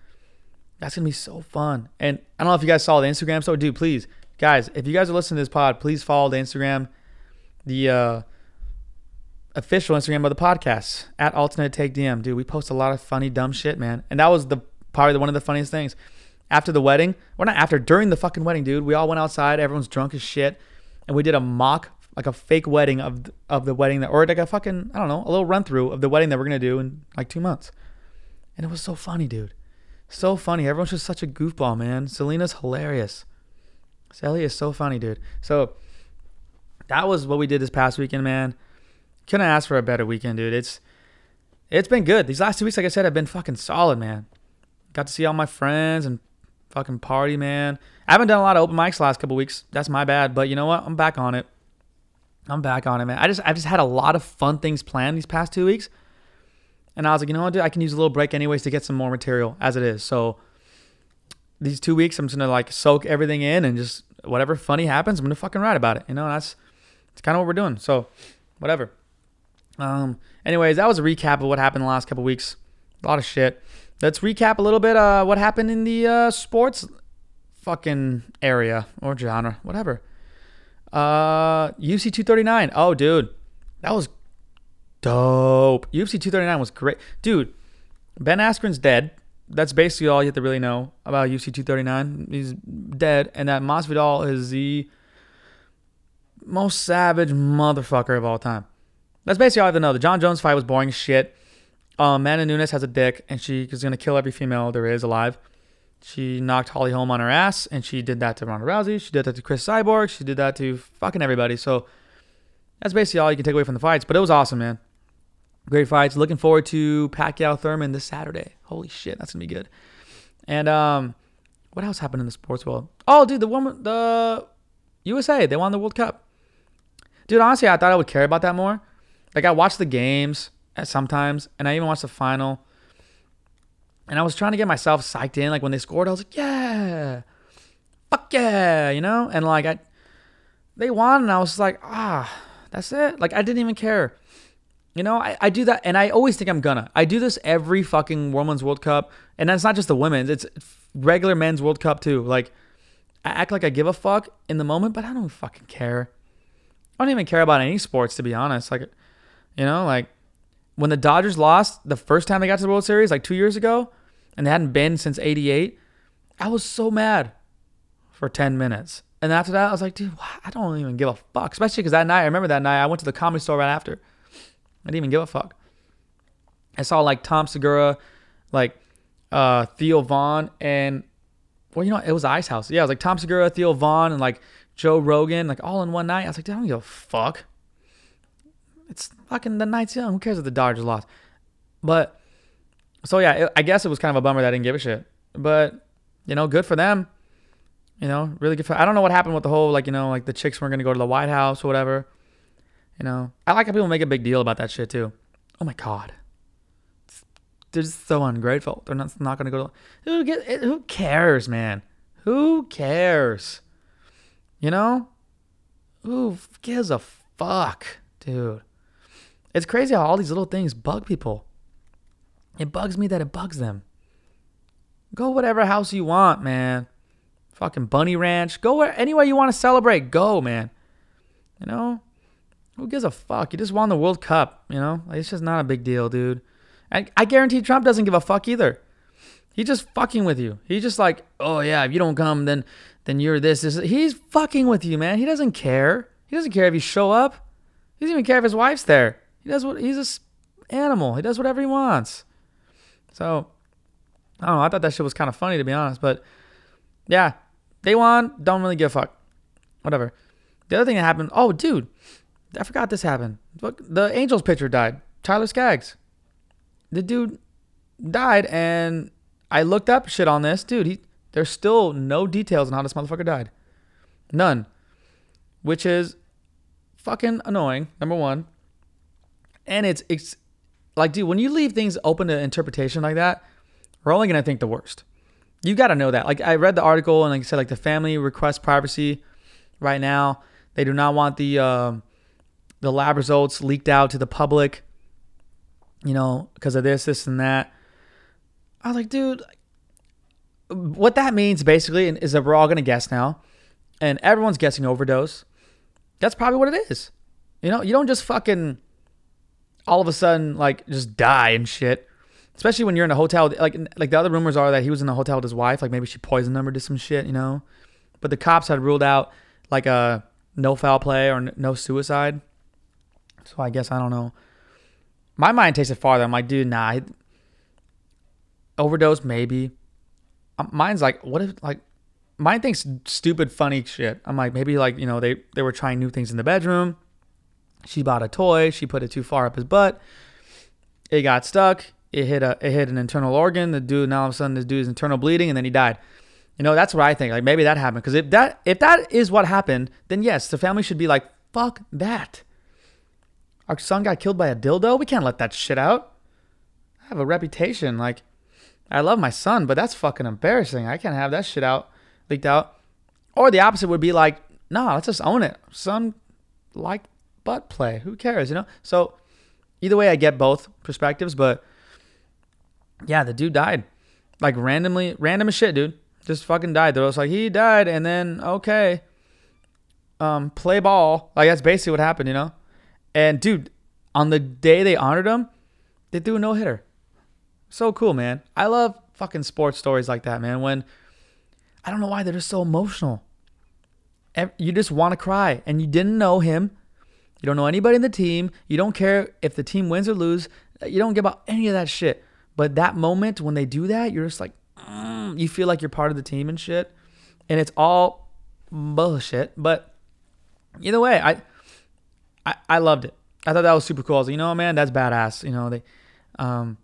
That's gonna be so fun. And I don't know if you guys saw the Instagram. So, dude, please, guys, if you guys are listening to this pod, please follow the Instagram, the uh, official Instagram of the podcast at Alternate Take DM. Dude, we post a lot of funny, dumb shit, man. And that was the probably one of the funniest things. After the wedding, or not after, during the fucking wedding, dude, we all went outside. Everyone's drunk as shit, and we did a mock, like a fake wedding of of the wedding that, or like a fucking, I don't know, a little run through of the wedding that we're gonna do in like two months. And it was so funny, dude. So funny. Everyone's just such a goofball, man. Celina's hilarious. Sally is so funny, dude. So that was what we did this past weekend, man. Couldn't ask for a better weekend, dude. It's it's been good. These last two weeks, like I said, have been fucking solid, man. Got to see all my friends and fucking party, man. I haven't done a lot of open mics the last couple weeks. That's my bad. But you know what? I'm back on it. I'm back on it, man. I just I've just had a lot of fun things planned these past two weeks. And I was like, you know what, dude, I can use a little break anyways to get some more material as it is. So these two weeks, I'm just gonna like soak everything in and just whatever funny happens, I'm gonna fucking write about it. You know, that's that's kind of what we're doing. So whatever. Um. Anyways, that was a recap of what happened the last couple weeks. A lot of shit. Let's recap a little bit. Uh, what happened in the uh, sports fucking area or genre, whatever. Uh, UFC 239. Oh, dude, that was dope. UFC 239 was great, dude. Ben Askren's dead. That's basically all you have to really know about UFC 239. He's dead, and that Masvidal is the most savage motherfucker of all time. That's basically all I have to know. The Jon Jones fight was boring shit. Um, Amanda Nunes has a dick, and she is gonna kill every female there is alive. She knocked Holly Holm on her ass, and she did that to Ronda Rousey. She did that to Cris Cyborg. She did that to fucking everybody. So that's basically all you can take away from the fights. But it was awesome, man. Great fights. Looking forward to Pacquiao Thurman this Saturday. Holy shit, that's gonna be good. And um, what else happened in the sports world? Oh, dude, the woman, the USA, they won the World Cup. Dude, honestly, I thought I would care about that more. Like I watched the games sometimes, and I even watched the final. And I was trying to get myself psyched in. Like when they scored, I was like, yeah, fuck yeah, you know. And like I, they won, and I was like, ah, that's it. Like I didn't even care. You know, I, I do that, and I always think I'm gonna. I do this every fucking Women's World Cup, and that's not just the women's; it's regular men's World Cup too. Like, I act like I give a fuck in the moment, but I don't fucking care. I don't even care about any sports, to be honest. Like, you know, like when the Dodgers lost the first time they got to the World Series, like two years ago, and they hadn't been since '88, I was so mad for 10 minutes. And after that, I was like, dude, I don't even give a fuck. Especially because that night, I remember that night, I went to the comedy store right after. I didn't even give a fuck. I saw like Tom Segura, like uh, Theo Von, and well, you know, it was Ice House. Yeah, it was like Tom Segura, Theo Von, and like Joe Rogan, like all in one night. I was like, dude, I don't give a fuck. It's fucking the night's young. Who cares if the Dodgers lost? But so yeah, it, I guess it was kind of a bummer that I didn't give a shit. But you know, good for them. You know, really good for. I don't know what happened with the whole like you know like the chicks weren't gonna go to the White House or whatever. You know, I like how people make a big deal about that shit too. Oh my god, they're just so ungrateful. They're not not gonna go to. Who get? Eh, who cares, man? Who cares? You know, who gives a fuck, dude? It's crazy how all these little things bug people. It bugs me that it bugs them. Go whatever house you want, man. Fucking Bunny Ranch. Go where anywhere you want to celebrate. Go, man. You know? Who gives a fuck? You just won the World Cup, you know? Like, it's just not a big deal, dude. And I guarantee Trump doesn't give a fuck either. He's just fucking with you. He's just like, oh yeah, if you don't come, then then you're this, this. He's fucking with you, man. He doesn't care. He doesn't care if you show up. He doesn't even care if his wife's there. He does what he's a animal. He does whatever he wants. So I don't know. I thought that shit was kind of funny to be honest, but yeah, they won. Don't really give a fuck. Whatever. The other thing that happened. Oh, dude, I forgot this happened. Look, the Angels pitcher died. Tyler Skaggs. The dude died, and I looked up shit on this, dude. He there's still no details on how this motherfucker died. None. Which is fucking annoying. Number one. And it's it's like, dude, when you leave things open to interpretation like that, we're only gonna think the worst. You gotta know that. Like I read the article and like I said, like the family requests privacy right now. They do not want the um, the lab results leaked out to the public. You know, because of this, this, and that. I was like, dude, what that means basically is that we're all gonna guess now, and everyone's guessing overdose. That's probably what it is. You know, you don't just fucking all of a sudden like just die and shit. Especially when you're in a hotel. Like like the other rumors are that he was in the hotel with his wife. Like maybe she poisoned him or did some shit. You know, but the cops had ruled out like a no foul play or no suicide. So I guess I don't know. My mind takes it farther. I'm like, dude, nah. Overdose, maybe. Um, Mine's like, what if like mine thinks stupid, funny shit. I'm like, maybe like, you know, they they were trying new things in the bedroom. She bought a toy, she put it too far up his butt. It got stuck. It hit a it hit an internal organ. The dude now all of a sudden this dude's internal bleeding and then he died. You know, that's what I think. Like maybe that happened. Because if that if that is what happened, then yes, the family should be like, fuck that. Our son got killed by a dildo. We can't let that shit out. I have a reputation. Like, I love my son, but that's fucking embarrassing. I can't have that shit out, leaked out. Or the opposite would be like, nah, let's just own it. Son like butt play. Who cares, you know? So either way, I get both perspectives, but yeah, the dude died. Like randomly, random as shit, dude. Just fucking died. They're just like, he died, and then, okay. Um, play ball. Like that's basically what happened, you know? And dude, on the day they honored him, they threw a no hitter. So cool, man. I love fucking sports stories like that, man. When I don't know why they're just so emotional. you just want to cry and you didn't know him. You don't know anybody in the team. You don't care if the team wins or lose. You don't give about any of that shit. But that moment when they do that, you're just like, mm, you feel like you're part of the team and shit. And it's all bullshit. But either way, I, I, I loved it. I thought that was super cool. I was like, you know, man, that's badass. You know, they, um,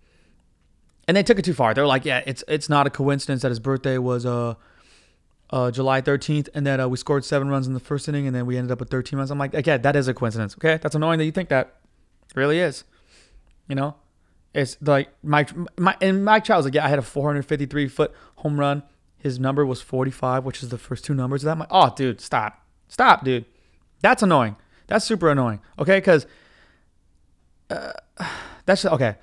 and they took it too far. They were like, yeah, it's it's not a coincidence that his birthday was uh, uh July 13th, and that uh, we scored seven runs in the first inning, and then we ended up with 13 runs. I'm like, okay, that is a coincidence. Okay, that's annoying that you think that. It really is. You know, it's like Mike, my and Mike Trout was like, yeah, I had a 453 foot home run. His number was 45, which is the first two numbers of that. I'm like, oh, dude, stop, stop, dude. That's annoying. That's super annoying. Okay, because uh, <sighs> that's okay.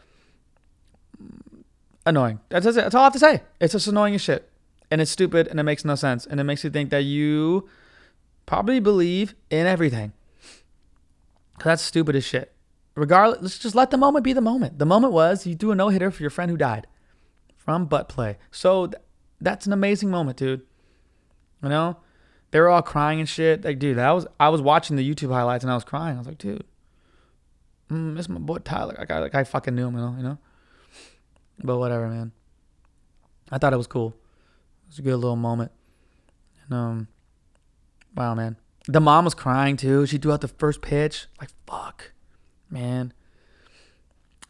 Annoying. That's, that's, that's all I have to say. It's just annoying as shit, and it's stupid, and it makes no sense, and it makes you think that you probably believe in everything. That's stupid as shit. Regardless, let's just let the moment be the moment. The moment was you do a no hitter for your friend who died from butt play. So th- that's an amazing moment, dude. You know, they were all crying and shit. Like, dude, that was I was watching the YouTube highlights and I was crying. I was like, dude, mm, is my boy Tyler. Like I like I fucking knew him, you know, you know. But whatever, man. I thought it was cool. Was a good little moment. And um, wow, man. The mom was crying too. She threw out the first pitch. Like, fuck, man.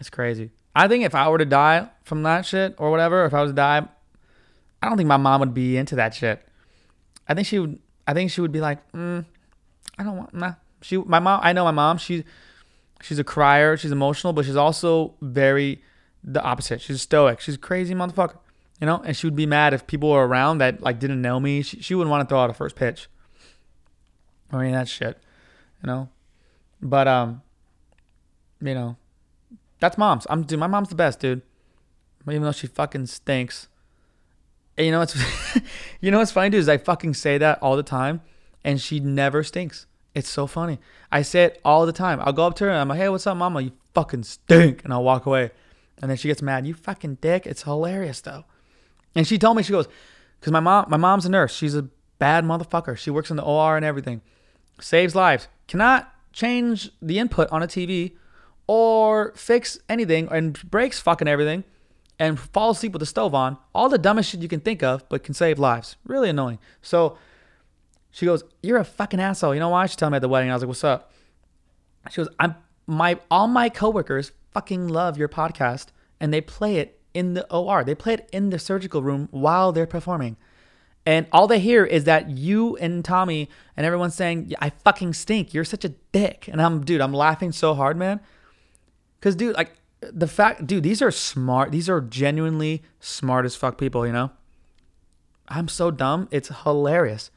It's crazy. I think if I were to die from that shit or whatever, if I was to die, I don't think my mom would be into that shit. I think she would. I think she would be like, mm, I don't want. Nah. She, my mom. I know my mom. She, she's a crier. She's emotional, but she's also very the opposite. She's stoic. She's crazy motherfucker. You know, and she would be mad if people were around that like didn't know me. She, she wouldn't want to throw out a first pitch or any of that shit. You know, but um, you know, that's mom's. I'm dude. My mom's the best, dude. But even though she fucking stinks. And you know what's <laughs> you know what's funny, dude, is I fucking say that all the time, and she never stinks. It's so funny. I say it all the time. I'll go up to her and I'm like, "Hey, what's up, mama? You fucking stink," and I'll walk away. And then she gets mad. You fucking dick. It's hilarious though. And she told me she goes, because my mom, my mom's a nurse. She's a bad motherfucker. She works in the OR and everything. Saves lives. Cannot change the input on a TV or fix anything and breaks fucking everything and fall asleep with the stove on. All the dumbest shit you can think of, but can save lives. Really annoying. So she goes, You're a fucking asshole. You know why? She told me at the wedding. I was like, What's up? She goes, I'm my all my coworkers fucking love your podcast and they play it in the OR. They play it in the surgical room while they're performing. And all they hear is that you and Tommy and everyone's saying, I fucking stink. You're such a dick. And I'm, dude, I'm laughing so hard, man. Cause, dude, like, the fact, dude, these are smart. These are genuinely smart as fuck people, you know? I'm so dumb. It's hilarious.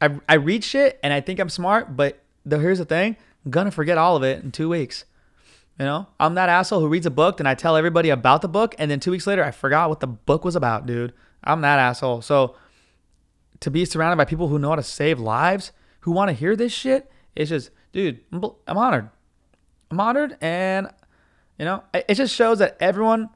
I, I read shit and I think I'm smart, but the, here's the thing I'm gonna forget all of it in two weeks. You know, I'm that asshole who reads a book and I tell everybody about the book, and then two weeks later, I forgot what the book was about, dude. I'm that asshole. So, to be surrounded by people who know how to save lives, who want to hear this shit, it's just, dude, I'm, honored. I'm honored, and you know, it just shows that everyone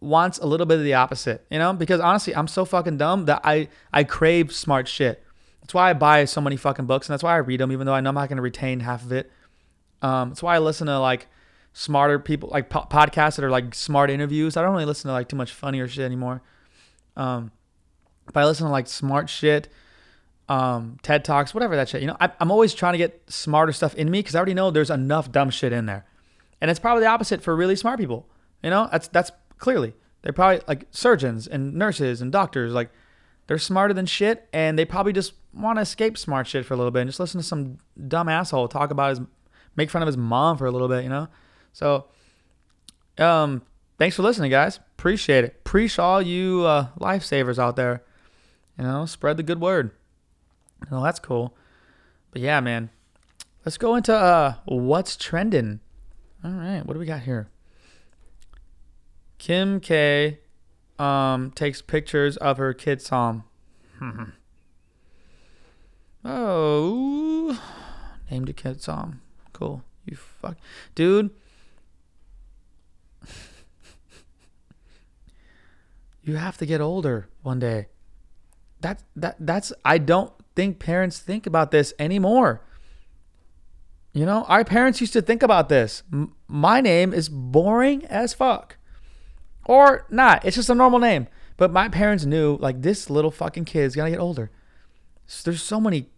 wants a little bit of the opposite, you know, because honestly, I'm so fucking dumb that I I crave smart shit. That's why I buy so many fucking books, and that's why I read them, even though I know I'm not going to retain half of it. Um, that's why I listen to like smarter people, like po- podcasts that are like smart interviews. I don't really listen to like too much funnier shit anymore. Um, but I listen to like smart shit, um, TED Talks, whatever that shit. You know, I, I'm always trying to get smarter stuff in me because I already know there's enough dumb shit in there, and it's probably the opposite for really smart people. You know, that's that's clearly they're probably like surgeons and nurses and doctors. Like they're smarter than shit, and they probably just want to escape smart shit for a little bit and just listen to some dumb asshole talk about his, make fun of his mom for a little bit. You know, so um, thanks for listening, guys. Appreciate it. Preach all you uh, lifesavers out there. You know, spread the good word. Oh, that's cool. But yeah, man. Let's go into uh what's trending. All right, what do we got here? Kim K um takes pictures of her kid Psalm. <laughs> oh, named a kid Psalm. Cool. You fuck, dude. You have to get older one day. that that that's I don't think parents think about this anymore. You know, our parents used to think about this. M- my name is boring as fuck. Or not. It's just a normal name. But my parents knew like this little fucking kid's gonna get older. So there's so many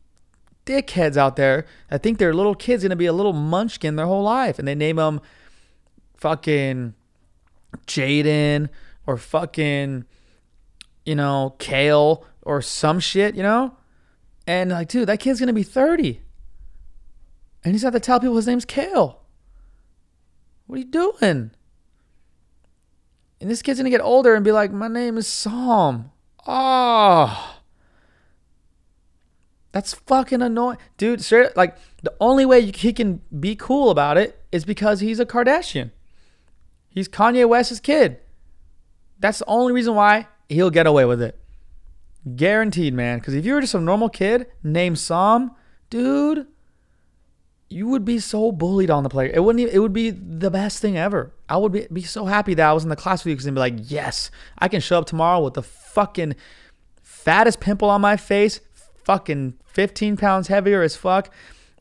dickheads out there that think their little kid's gonna be a little munchkin their whole life, and they name them fucking Jaden or fucking you know Kale or some shit, you know. And like, dude, that kid's gonna be 30. And he's got to tell people his name's Kale. What are you doing? And this kid's gonna get older and be like, my name is Psalm. Oh. That's fucking annoying. Dude, straight, like, the only way you, he can be cool about it is because he's a Kardashian. He's Kanye West's kid. That's the only reason why he'll get away with it. Guaranteed, man. Because if you were just a normal kid named Sam, dude, you would be so bullied on the player. It wouldn't. Even, it would be the best thing ever. I would be, be so happy that I was in the class with you because I'd be like, yes, I can show up tomorrow with the fucking fattest pimple on my face, fucking 15 pounds heavier as fuck,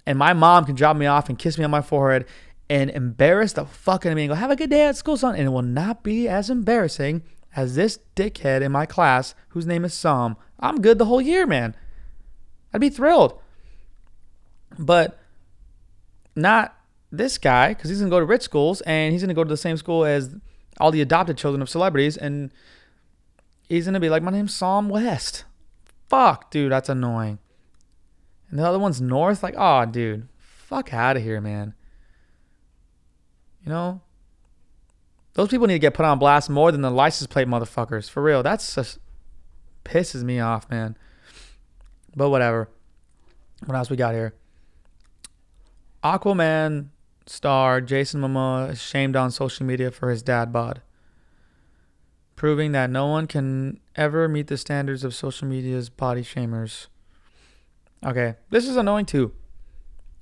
and my mom can drop me off and kiss me on my forehead and embarrass the fuck out of me and go, have a good day at school, son. And it will not be as embarrassing as this dickhead in my class whose name is Psalm. I'm good the whole year, man. I'd be thrilled. But not this guy, because he's going to go to rich schools and he's going to go to the same school as all the adopted children of celebrities. And he's going to be like, my name's Psalm West. Fuck, dude, that's annoying. And the other one's North. Like, oh, dude, fuck out of here, man. You know? Those people need to get put on blast more than the license plate motherfuckers. For real. That's just pisses me off, man. But whatever. What else we got here? Aquaman star Jason Momoa is shamed on social media for his dad bod, proving that no one can ever meet the standards of social media's body shamers. Okay, this is annoying too.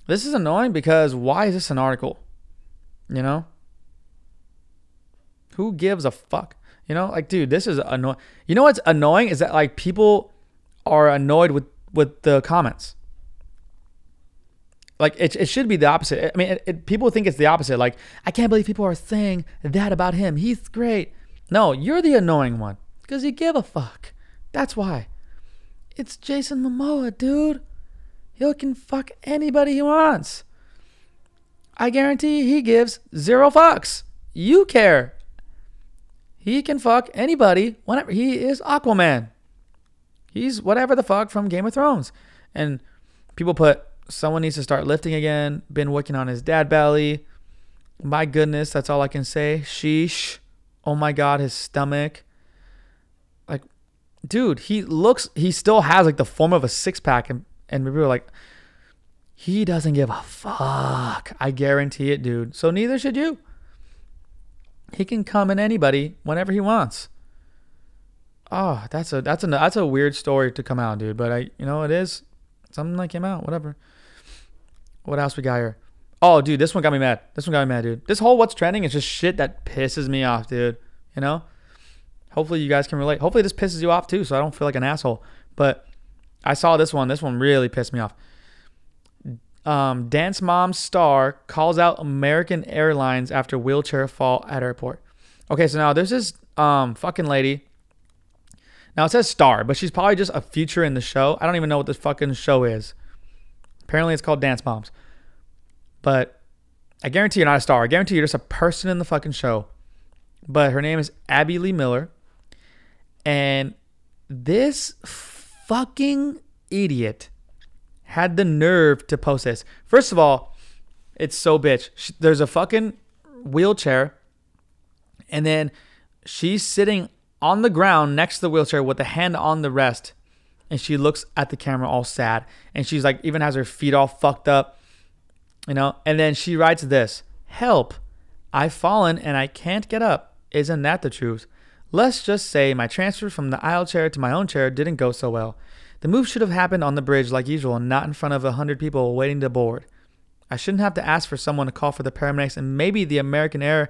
This is annoying because why is this an article? You know? Who gives a fuck? You know, like, dude, this is annoying. You know what's annoying is that like people are annoyed with with the comments. Like it, it should be the opposite. I mean, it, it, people think it's the opposite. Like I can't believe people are saying that about him. He's great. No, you're the annoying one because you give a fuck. That's why. It's Jason Momoa, dude. He can fuck anybody he wants. I guarantee he gives zero fucks. You care. He can fuck anybody whenever he is Aquaman. He's whatever the fuck from Game of Thrones. And people put someone needs to start lifting again. Been working on his dad belly. My goodness, that's all I can say. Sheesh. Oh my god, his stomach. Like, dude, he looks he still has like the form of a six pack and, and people are like, he doesn't give a fuck. I guarantee it, dude. So neither should you. He can come in anybody whenever he wants. Oh, that's a that's a that's a weird story to come out, dude. But I, you know, it is something that came out. Whatever. What else we got here? Oh, dude, this one got me mad. This one got me mad, dude. This whole what's trending is just shit that pisses me off, dude. You know. Hopefully you guys can relate. Hopefully this pisses you off too, so I don't feel like an asshole. But I saw this one. This one really pissed me off. Um, Dance Mom star calls out American Airlines after wheelchair fall at airport. Okay, so now there's this um fucking lady. Now it says star, but she's probably just a feature in the show. I don't even know what this fucking show is. Apparently it's called Dance Moms. But I guarantee you're not a star. I guarantee you're just a person in the fucking show. But her name is Abby Lee Miller. And this fucking idiot had the nerve to post this. First of all, it's so bitch. There's a fucking wheelchair, and then she's sitting on the ground next to the wheelchair with the hand on the rest, and she looks at the camera all sad, and she's like, even has her feet all fucked up, you know. And then she writes this: "Help! I've fallen and I can't get up. Isn't that the truth?" Let's just say my transfer from the aisle chair to my own chair didn't go so well. The move should have happened on the bridge like usual, and not in front of a hundred people waiting to board. I shouldn't have to ask for someone to call for the paramedics, and maybe the American Air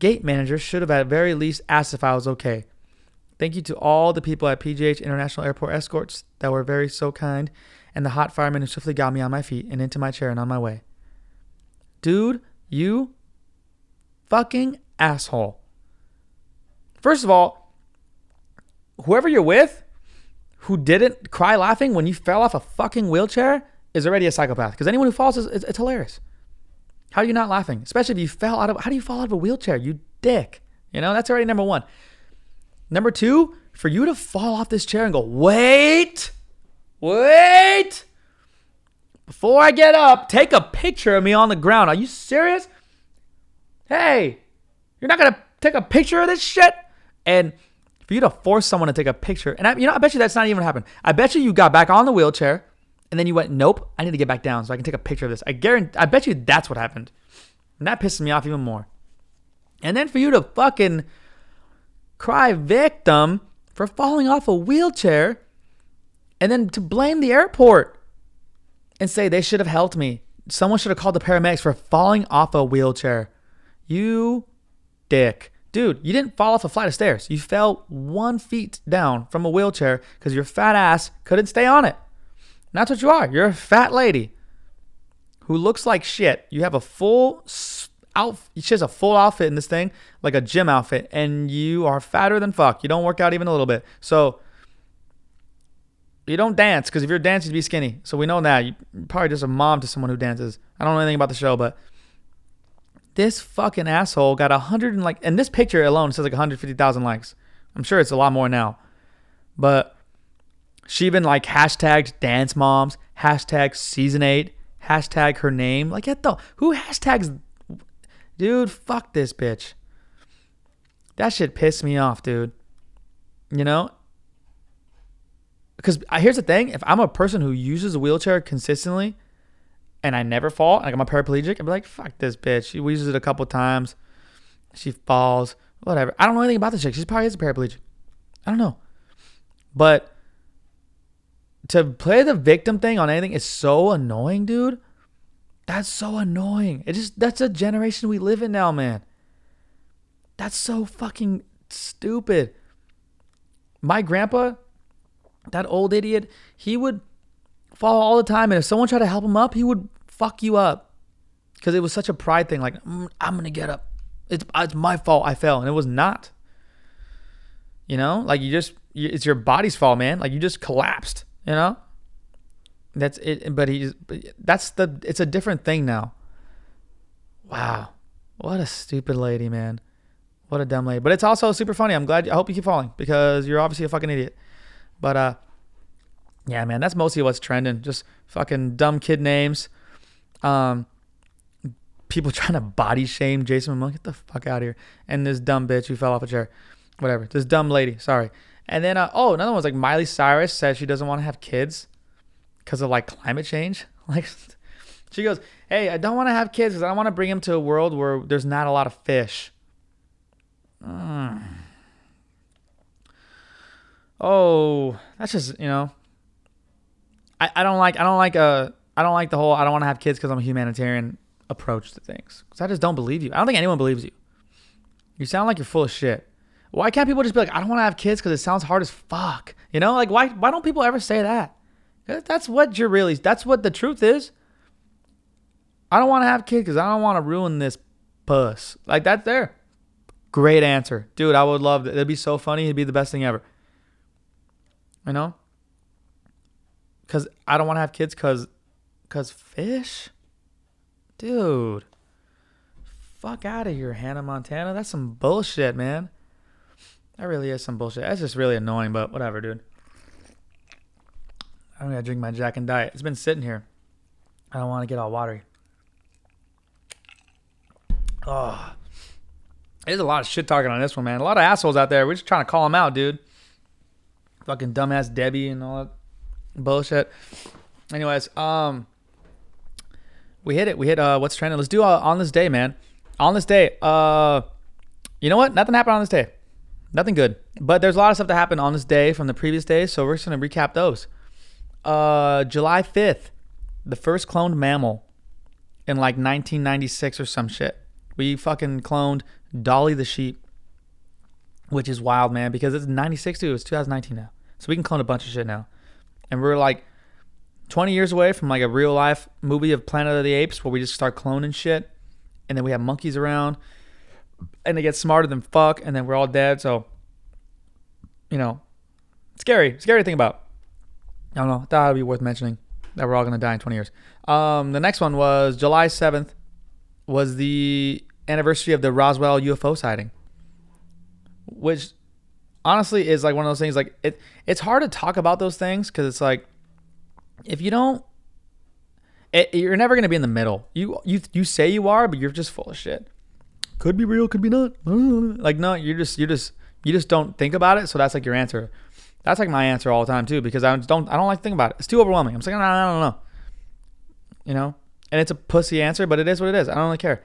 gate manager should have at very least asked if I was okay. Thank you to all the people at PGH International Airport Escorts that were very so kind, and the hot fireman who swiftly got me on my feet and into my chair and on my way. Dude, you fucking asshole. First of all, whoever you're with who didn't cry laughing when you fell off a fucking wheelchair is already a psychopath. Because anyone who falls is it's, it's hilarious. How are you not laughing? Especially if you fell out of how do you fall out of a wheelchair? You dick. You know, that's already number one. Number two, for you to fall off this chair and go, wait, wait. Before I get up, take a picture of me on the ground. Are you serious? Hey, you're not gonna take a picture of this shit? And for you to force someone to take a picture, and I, you know, I bet you that's not even happened. I bet you you got back on the wheelchair, and then you went, nope, I need to get back down so I can take a picture of this. I guarantee, I bet you that's what happened, and that pisses me off even more. And then for you to fucking cry victim for falling off a wheelchair, and then to blame the airport and say they should have helped me. Someone should have called the paramedics for falling off a wheelchair. You dick. Dude, you didn't fall off a flight of stairs. You fell one feet down from a wheelchair because your fat ass couldn't stay on it. And that's what you are. You're a fat lady who looks like shit. You have a full out. She has a full outfit in this thing, like a gym outfit, and you are fatter than fuck. You don't work out even a little bit. So you don't dance because if you're dancing, you'd be skinny. So we know that. You're probably just a mom to someone who dances. I don't know anything about the show, but this fucking asshole got a hundred and like, and this picture alone says like 150,000 likes. I'm sure it's a lot more now, but she even like hashtagged dance moms, hashtag season eight, hashtag her name. Like, get the who hashtags, dude? Fuck this bitch. That shit pissed me off, dude. You know, because here's the thing: if I'm a person who uses a wheelchair consistently, and I never fall, like I'm a paraplegic, I'd be like, fuck this bitch. She uses it a couple times. She falls, whatever. I don't know anything about the chick. She probably is a paraplegic. I don't know. But to play the victim thing on anything is so annoying, dude. That's so annoying. It just that's a generation we live in now, man. That's so fucking stupid. My grandpa, that old idiot, he would fall all the time. And if someone tried to help him up, he would fuck you up because it was such a pride thing. Like mm, I'm gonna get up. It's it's my fault. I fell, and it was not. You know, like you just it's your body's fault, man. Like you just collapsed. You know. That's it. But he's that's the it's a different thing now. Wow, what a stupid lady, man. What a dumb lady. But it's also super funny. I'm glad. I hope you keep falling because you're obviously a fucking idiot. But uh, yeah, man, that's mostly what's trending. Just fucking dumb kid names. Um, people <laughs> trying to body shame Jason Momoa. Get the fuck out of here. And this dumb bitch who fell off a chair. Whatever. This dumb lady. Sorry. And then, uh, oh, another one's like Miley Cyrus says she doesn't want to have kids because of like climate change. <laughs> Like, she goes, Hey, I don't want to have kids because I don't want to bring them to a world where there's not a lot of fish. Mm. Oh, that's just, you know, I, I don't like, I don't like, uh, I don't like the whole I don't want to have kids because I'm a humanitarian approach to things. Because I just don't believe you. I don't think anyone believes you. You sound like you're full of shit. Why can't people just be like, I don't want to have kids because it sounds hard as fuck? You know, like why why don't people ever say that? That's what you're really. That's what the truth is. I don't want to have kids because I don't want to ruin this puss. Like that's there. Great answer, dude. I would love it. It'd be so funny. It'd be the best thing ever. You know, because I don't want to have kids because Cause fish? Dude. Fuck out of here, Hannah Montana. That's some bullshit, man. That really is some bullshit. That's just really annoying, but whatever, dude. I'm gonna drink my Jack and Diet. It's been sitting here. I don't want to get all watery. Oh, there's a lot of shit talking on this one, man. A lot of assholes out there. We're just trying to call them out, dude. Fucking dumbass Debbie and all that bullshit. Anyways, um, we hit it. We hit uh what's trending. Let's do uh, on this day, man. On this day, uh, you know what? Nothing happened on this day. Nothing good. But there's a lot of stuff that happened on this day from the previous days, so we're just gonna recap those. Uh, July 5th, the first cloned mammal in like 1996 or some shit. We fucking cloned Dolly the sheep. which is wild, man, because it's 96 too. It's 2019 now. So we can clone a bunch of shit now. And we're like 20 years away from like a real life movie of Planet of the Apes where we just start cloning shit. And then we have monkeys around and they get smarter than fuck. And then we're all dead. So, you know, scary, scary to think about. I don't know. That would be worth mentioning that we're all going to die in 20 years. Um, the next one was July 7th was the anniversary of the Roswell UFO sighting, which honestly is like one of those things. Like it, it's hard to talk about those things because it's like if you don't, it, you're never gonna be in the middle. You you you say you are, but you're just full of shit. Could be real, could be not. <laughs> Like no, you're just you're just you just don't think about it. So that's like your answer. That's like my answer all the time too because I don't I don't like to think about it. It's too overwhelming. I'm just like I don't know. You know, and it's a pussy answer, but it is what it is. I don't really care.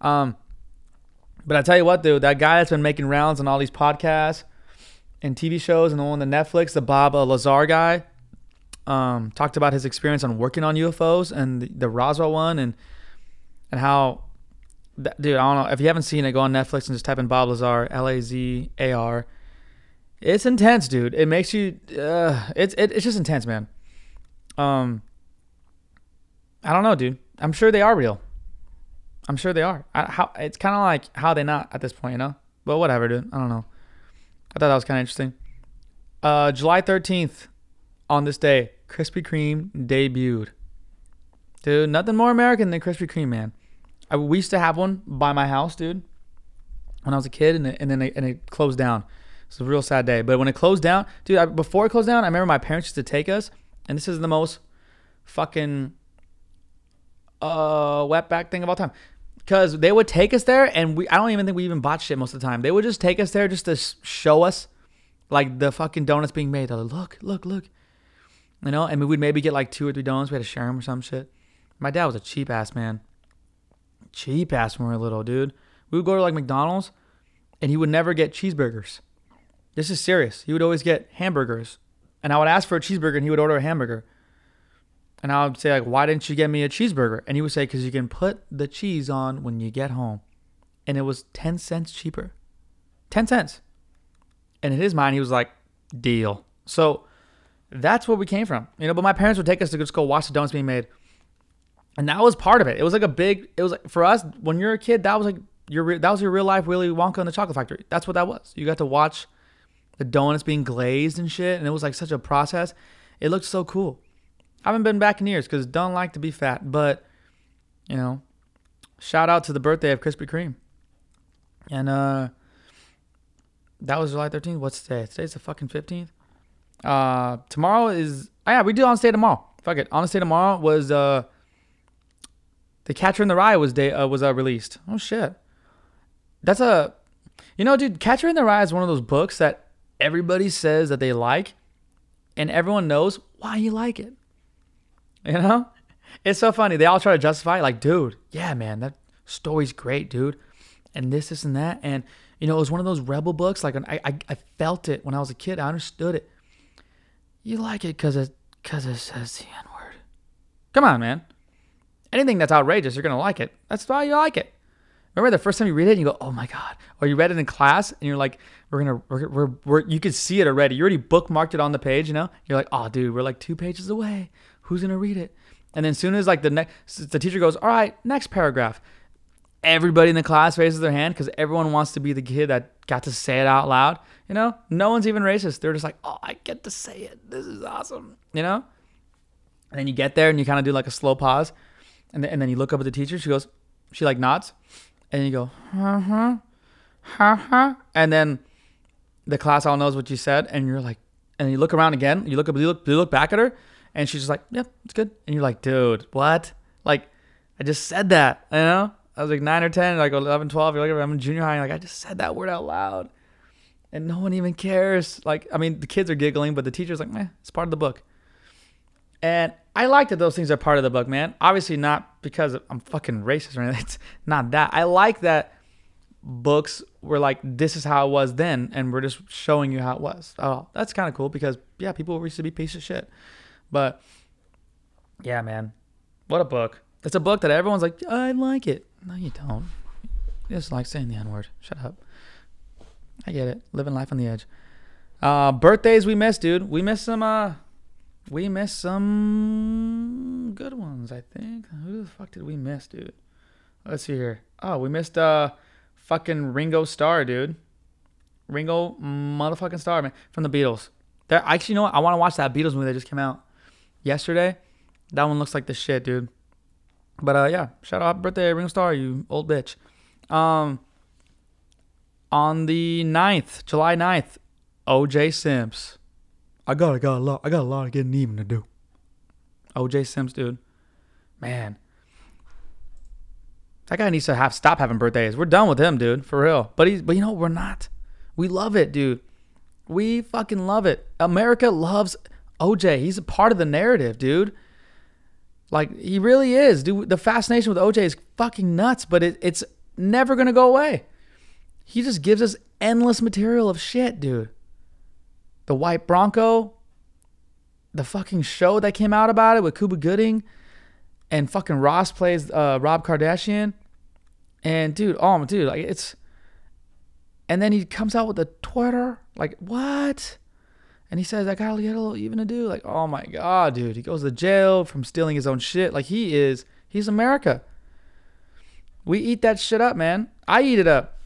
Um, but I tell you what, dude, that guy that's been making rounds on all these podcasts and TV shows and on the Netflix, the Bob Lazar guy, um, talked about his experience on working on UFOs and the, the Roswell one and and how, that, dude, I don't know if you haven't seen it, go on Netflix and just type in Bob Lazar, L A Z A R. It's intense, dude. It makes you, uh, it's it, it's just intense, man. Um, I don't know, dude. I'm sure they are real. I'm sure they are. I, how it's kind of like how they not at this point, you know. But whatever, dude. I don't know. I thought that was kind of interesting. Uh, July 13th, on this day, Krispy Kreme debuted. Dude, nothing more American than Krispy Kreme, man. I, we used to have one by my house, dude, when I was a kid, and, and then it, and it closed down. It's a real sad day. But when it closed down, dude, I, before it closed down, I remember my parents used to take us, and this is the most fucking uh wetback thing of all time. Because they would take us there, and we I don't even think we even bought shit most of the time. They would just take us there just to show us like the fucking donuts being made. They're Like, look, look, look. You know, and we'd maybe get like two or three donuts. We had to share them or some shit. My dad was a cheap ass man. Cheap ass when we were little, dude. We would go to like McDonald's, and he would never get cheeseburgers. This is serious. He would always get hamburgers, and I would ask for a cheeseburger, and he would order a hamburger. And I would say like, "Why didn't you get me a cheeseburger?" And he would say, "Cause you can put the cheese on when you get home," and it was ten cents cheaper. Ten cents. And in his mind, he was like, "Deal." So that's where we came from, you know. But my parents would take us to just go watch the donuts being made, and that was part of it. It was like a big. It was like for us when you're a kid, that was like your that was your real life Willy Wonka and the Chocolate Factory. That's what that was. You got to watch the donuts being glazed and shit, and it was like such a process. It looked so cool. I haven't been back in years because don't like to be fat, but you know, shout out to the birthday of Krispy Kreme, and uh, that was July 13th. What's today? Today's the fucking 15th. Uh, tomorrow is oh yeah, we do on stay tomorrow. Fuck it, on stay tomorrow was uh, the Catcher in the Rye was day uh, was uh, released. Oh shit, that's a, you know, dude, Catcher in the Rye is one of those books that everybody says that they like, and everyone knows why you like it. You know, it's so funny. They all try to justify it, like, dude, yeah, man, that story's great, dude, and this, this, and that, and you know, it was one of those rebel books. Like, I, I, I felt it when I was a kid. I understood it. You like it because it, cause it says the N word. Come on, man. Anything that's outrageous, you're gonna like it. That's why you like it. Remember the first time you read it and you go, "Oh my god!" Or you read it in class and you're like, "We're gonna, we're, we're, we're you could see it already. You already bookmarked it on the page, you know. You're like, "Oh, dude, we're like two pages away. Who's gonna read it?" And then soon as like the next, the teacher goes, "All right, next paragraph." Everybody in the class raises their hand because everyone wants to be the kid that got to say it out loud. You know, no one's even racist. They're just like, "Oh, I get to say it. This is awesome." You know. And then you get there and you kind of do like a slow pause, and then, and then you look up at the teacher. She goes, she like nods, and you go, uh huh, ha ha, and then the class all knows what you said, and you're like, and you look around again, you look up, you look, you look back at her, and she's just like, yep, it's good, and you're like, dude, what? Like, I just said that, you know? I was like nine or ten, like 11, 12. You're like, I'm in junior high. Like, I just said that word out loud, and no one even cares. Like, I mean, the kids are giggling, but the teacher's like, meh, it's part of the book. And I like that those things are part of the book, man. Obviously, not because I'm fucking racist or anything. <laughs> It's not that. I like that books were like, this is how it was then, and we're just showing you how it was. Oh, that's kind of cool because, yeah, people used to be pieces of shit. But, yeah, man. What a book. It's a book that everyone's like, I like it. No, you don't. Just like saying the N word. Shut up. I get it. Living life on the edge. Uh, birthdays we missed, dude. We missed some. Uh, we missed some good ones. I think. Who the fuck did we miss, dude? Let's see here. Oh, we missed uh, fucking Ringo Starr, dude. Ringo motherfucking Starr, man, from the Beatles. There, actually, you know what? I want to watch that Beatles movie that just came out yesterday. That one looks like the shit, dude. But uh, yeah, shout out birthday Ringo Starr, you old bitch. Um, on the 9th, July 9th, OJ Sims. I got, I got a lot, I got a lot of getting even to do. OJ Sims, dude. Man. That guy needs to have stop having birthdays. We're done with him, dude, for real. But he's but you know, we're not. We love it, dude. We fucking love it. America loves OJ. He's a part of the narrative, dude. Like he really is, dude. The fascination with OJ is fucking nuts, but it, it's never gonna go away. He just gives us endless material of shit, dude. The White Bronco, the fucking show that came out about it with Cuba Gooding, and fucking Ross plays uh, Rob Kardashian, and dude, oh dude, like it's, and then he comes out with a Twitter, like what? And he says, I gotta get a little even to do. Like, oh my God, dude. He goes to jail from stealing his own shit. Like, he is, he's America. We eat that shit up, man. I eat it up.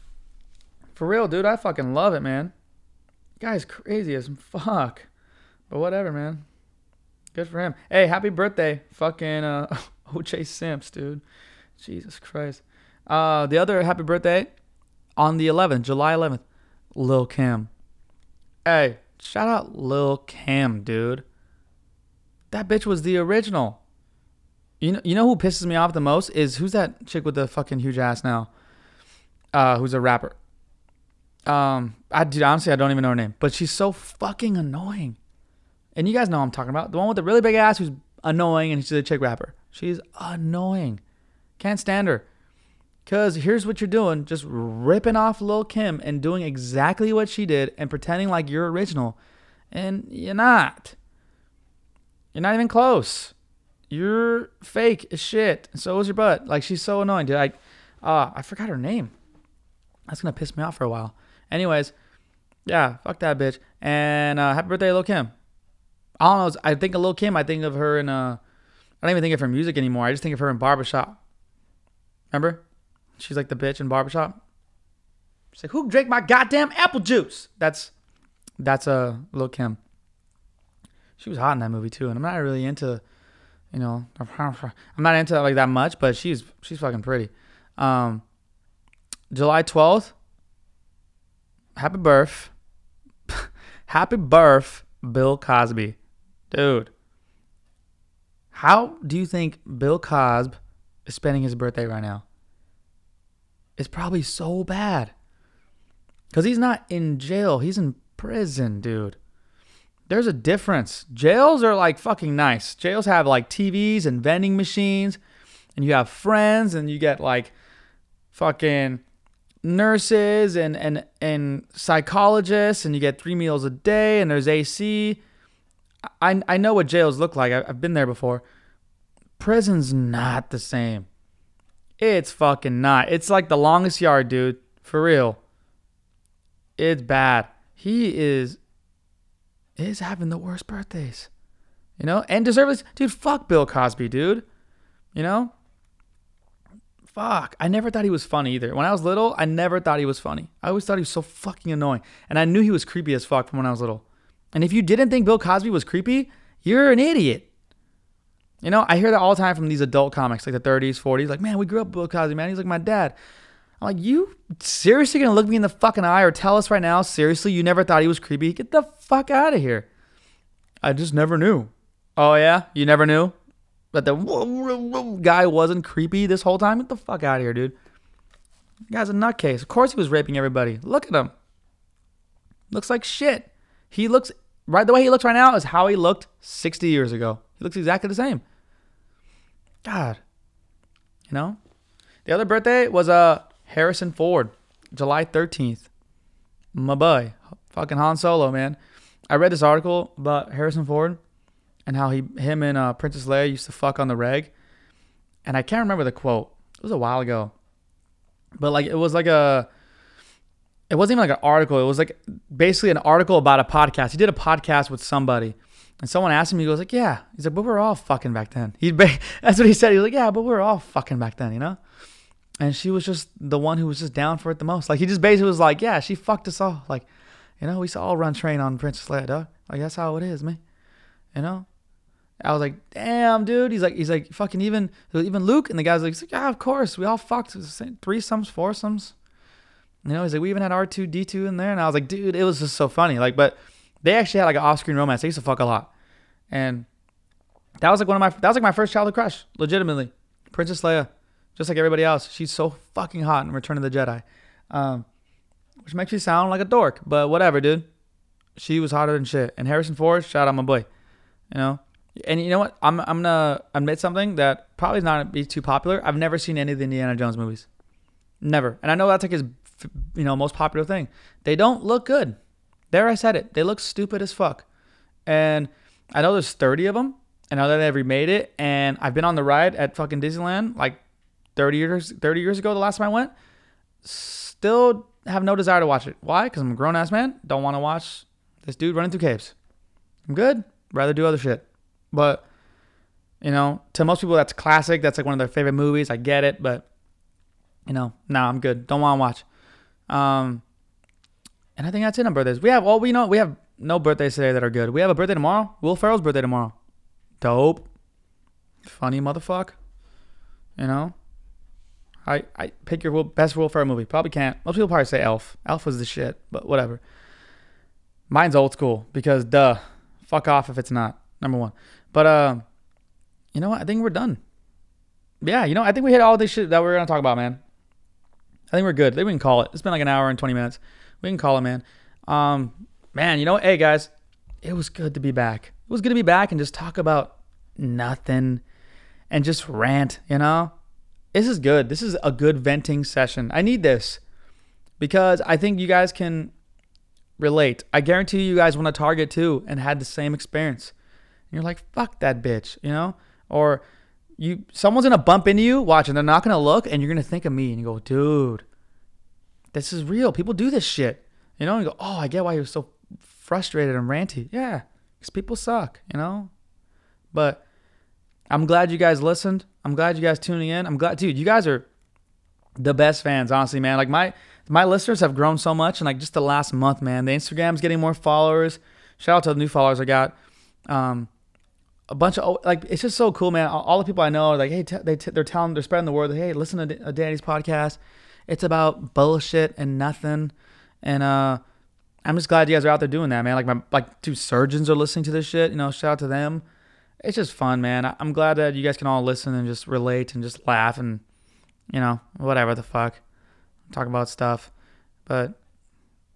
For real, dude. I fucking love it, man. Guy's crazy as fuck. But whatever, man. Good for him. Hey, happy birthday, fucking uh, <laughs> OJ Simps, dude. Jesus Christ. Uh, the other happy birthday on the 11th, July 11th, Lil Kim. Hey, shout out Lil Kim, dude. That bitch was the original. You know, you know who pisses me off the most is who's that chick with the fucking huge ass now? Uh, who's a rapper? Um, I dude, honestly, I don't even know her name, but she's so fucking annoying. And you guys know I'm talking about the one with the really big ass who's annoying, and she's a chick rapper. She's annoying. Can't stand her. Cause here's what you're doing: just ripping off Lil Kim and doing exactly what she did and pretending like you're original, and you're not. You're not even close. You're fake as shit. So is your butt. Like she's so annoying, dude. I, uh, I forgot her name. That's gonna piss me off for a while. Anyways, yeah, fuck that bitch. And uh, happy birthday, Lil Kim. I don't know. I think of Lil Kim. I think of her in. Uh, I don't even think of her music anymore. I just think of her in Barbershop. Remember? She's like the bitch in Barbershop. She's like, "Who drank my goddamn apple juice?" That's that's a uh, Lil Kim. She was hot in that movie too, and I'm not really into, you know, I'm not into like that much, but she's she's fucking pretty. Um, July 12th. Happy birth. <laughs> Happy birth, Bill Cosby. Dude. How do you think Bill Cosby is spending his birthday right now? It's probably so bad. Because he's not in jail, he's in prison, dude. There's a difference. Jails are like fucking nice. Jails have like TVs and vending machines, and you have friends, and you get like fucking nurses and and and psychologists, and you get three meals a day, and there's AC. I I know what jails look like. I've been there before. Prison's not the same. It's fucking not. It's like the longest yard, dude. For real. It's bad. He is is having the worst birthdays. You know? And deserves dude, fuck Bill Cosby, dude. You know? Fuck. I never thought he was funny either. When I was little, I never thought he was funny. I always thought he was so fucking annoying. And I knew he was creepy as fuck from when I was little. And if you didn't think Bill Cosby was creepy, you're an idiot. You know, I hear that all the time from these adult comics, like the 30s, 40s. Like, man, we grew up Bill Cosby, man. He's like my dad. I'm like, you seriously gonna look me in the fucking eye or tell us right now, seriously, you never thought he was creepy? Get the fuck out of here. I just never knew. Oh, yeah? You never knew? But the guy wasn't creepy this whole time. Get the fuck out of here, dude. The guy's a nutcase. Of course he was raping everybody. Look at him. Looks like shit. He looks right the way he looks right now is how he looked 60 years ago. He looks exactly the same. God. You know? The other birthday was uh Harrison Ford, July 13th. My boy. Fucking Han Solo, man. I read this article about Harrison Ford and how he him and uh, Princess Leia used to fuck on the reg. And I can't remember the quote. It was a while ago. But like it was like a it wasn't even like an article. It was like basically an article about a podcast. He did a podcast with somebody, and someone asked him. He goes like, "Yeah." He's like, "But we're all fucking back then." He <laughs> that's what he said. He was like, "Yeah, but we're all fucking back then," you know. And she was just the one who was just down for it the most. Like he just basically was like, "Yeah, she fucked us all." Like, you know, we to all run train on Princess Leia, dog. Like that's how it is, man. You know. I was like, "Damn, dude." He's like, he's like, fucking even even Luke, and the guy's like, "Yeah, of course, we all fucked three threesomes, foursomes." You know, he's like, we even had R2 D2 in there, and I was like, dude, it was just so funny. Like, but they actually had like an off-screen romance. They used to fuck a lot, and that was like one of my that was like my first childhood crush, legitimately. Princess Leia, just like everybody else, she's so fucking hot in Return of the Jedi, um, which makes me sound like a dork, but whatever, dude. She was hotter than shit. And Harrison Ford, shout out my boy, you know. And you know what? I'm I'm gonna admit something that probably is not be too popular. I've never seen any of the Indiana Jones movies. Never. And I know that's like his you know, most popular thing. They don't look good. There, I said it. They look stupid as fuck. And I know there's 30 of them, and I know that they remade it. And I've been on the ride at fucking Disneyland like 30 years 30 years ago. The last time I went, still have no desire to watch it. Why? Because I'm a grown ass man. Don't want to watch this dude running through caves. I'm good. Rather do other shit. But you know, to most people, that's classic. That's like one of their favorite movies. I get it, but you know, nah, I'm good. Don't want to watch. Um, and I think that's it on birthdays. We have all we know we have no birthdays today that are good. We have a birthday tomorrow. Will Ferrell's birthday tomorrow. Dope. Funny motherfucker. You know. I I pick your best Will Ferrell movie. Probably can't. Most people probably say Elf. Elf was the shit, but whatever. Mine's old school because duh, fuck off if it's not number one. But uh, you know what? I think we're done. Yeah, you know I think we hit all this shit that we we're gonna talk about, man. I think we're good. I think we can call it. It's been like an hour and 20 minutes. We can call it, man. Um, man, you know, hey guys, it was good to be back. It was good to be back and just talk about nothing and just rant, you know? This is good. This is a good venting session. I need this because I think you guys can relate. I guarantee you guys want to target too and had the same experience. And you're like, fuck that bitch, you know? Or you someone's gonna bump into you, watch, and they're not gonna look, and you're gonna think of me, and you go, dude, this is real. People do this shit, you know. And you go, oh, I get why you're so frustrated and ranty. Yeah, because people suck, you know. But I'm glad you guys listened. I'm glad you guys tuning in. I'm glad, dude. You guys are the best fans, honestly, man. Like my my listeners have grown so much, and like just the last month, man. The Instagram's getting more followers. Shout out to the new followers I got. Um, a bunch of like it's just so cool, man. All the people I know are like, hey, t- they t- they're telling, they're spreading the word. Hey, listen to Danny's podcast. It's about bullshit and nothing, and uh, I'm just glad you guys are out there doing that, man. Like my like two surgeons are listening to this shit. You know, shout out to them. It's just fun, man. I'm glad that you guys can all listen and just relate and just laugh and you know whatever the fuck, talk about stuff. But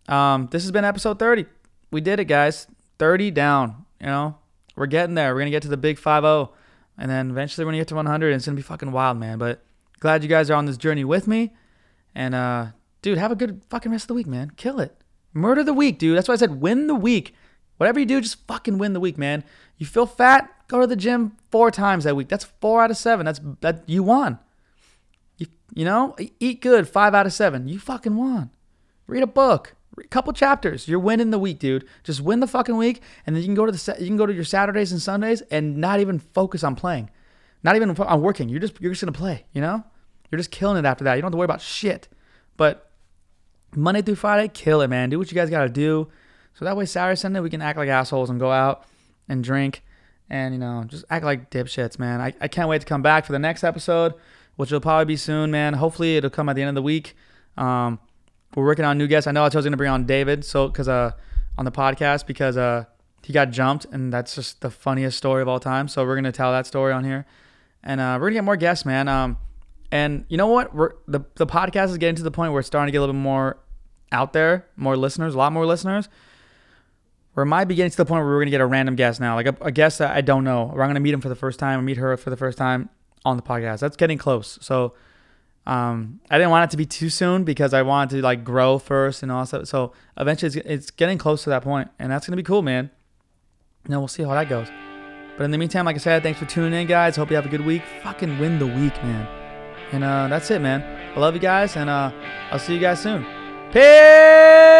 um, this has been episode 30. We did it, guys. 30 down. You know, we're getting there. We're gonna get to the big 5-0, and then eventually we're gonna get to 100. And it's gonna be fucking wild, man. But glad you guys are on this journey with me. And uh, dude, have a good fucking rest of the week, man. Kill it. Murder the week, dude. That's why I said win the week. Whatever you do, just fucking win the week, man. You feel fat? Go to the gym four times that week. That's four out of seven. That's that you won. You you know, eat good. Five out of seven. You fucking won. Read a book a couple chapters. You're winning the week, dude. Just win the fucking week, and then you can go to the you can go to your Saturdays and Sundays and not even focus on playing, not even on working. You're just you're just gonna play. You know, you're just killing it after that. You don't have to worry about shit. But Monday through Friday, kill it, man. Do what you guys gotta do. So that way, Saturday, Sunday, we can act like assholes and go out and drink and you know just act like dipshits, man. I, I can't wait to come back for the next episode, which will probably be soon, man. Hopefully, it'll come at the end of the week. Um, we're working on new guests. I know I was going to bring on David, so because uh on the podcast because uh he got jumped, and that's just the funniest story of all time. So we're gonna tell that story on here, and uh, we're gonna get more guests, man. Um, and you know what? We're the the podcast is getting to the point where it's starting to get a little bit more out there, more listeners, a lot more listeners. Where it might be getting to the point where we're gonna get a random guest now, like a, a guest that I don't know, or I'm gonna meet him for the first time, or meet her for the first time on the podcast. That's getting close. So um, I didn't want it to be too soon because I wanted to like grow first and all that. So eventually, it's, it's getting close to that point, and that's gonna be cool, man. And we'll see how that goes. But in the meantime, like I said, thanks for tuning in, guys. Hope you have a good week. Fucking win the week, man. And uh, that's it, man. I love you guys, and uh, I'll see you guys soon. Peace.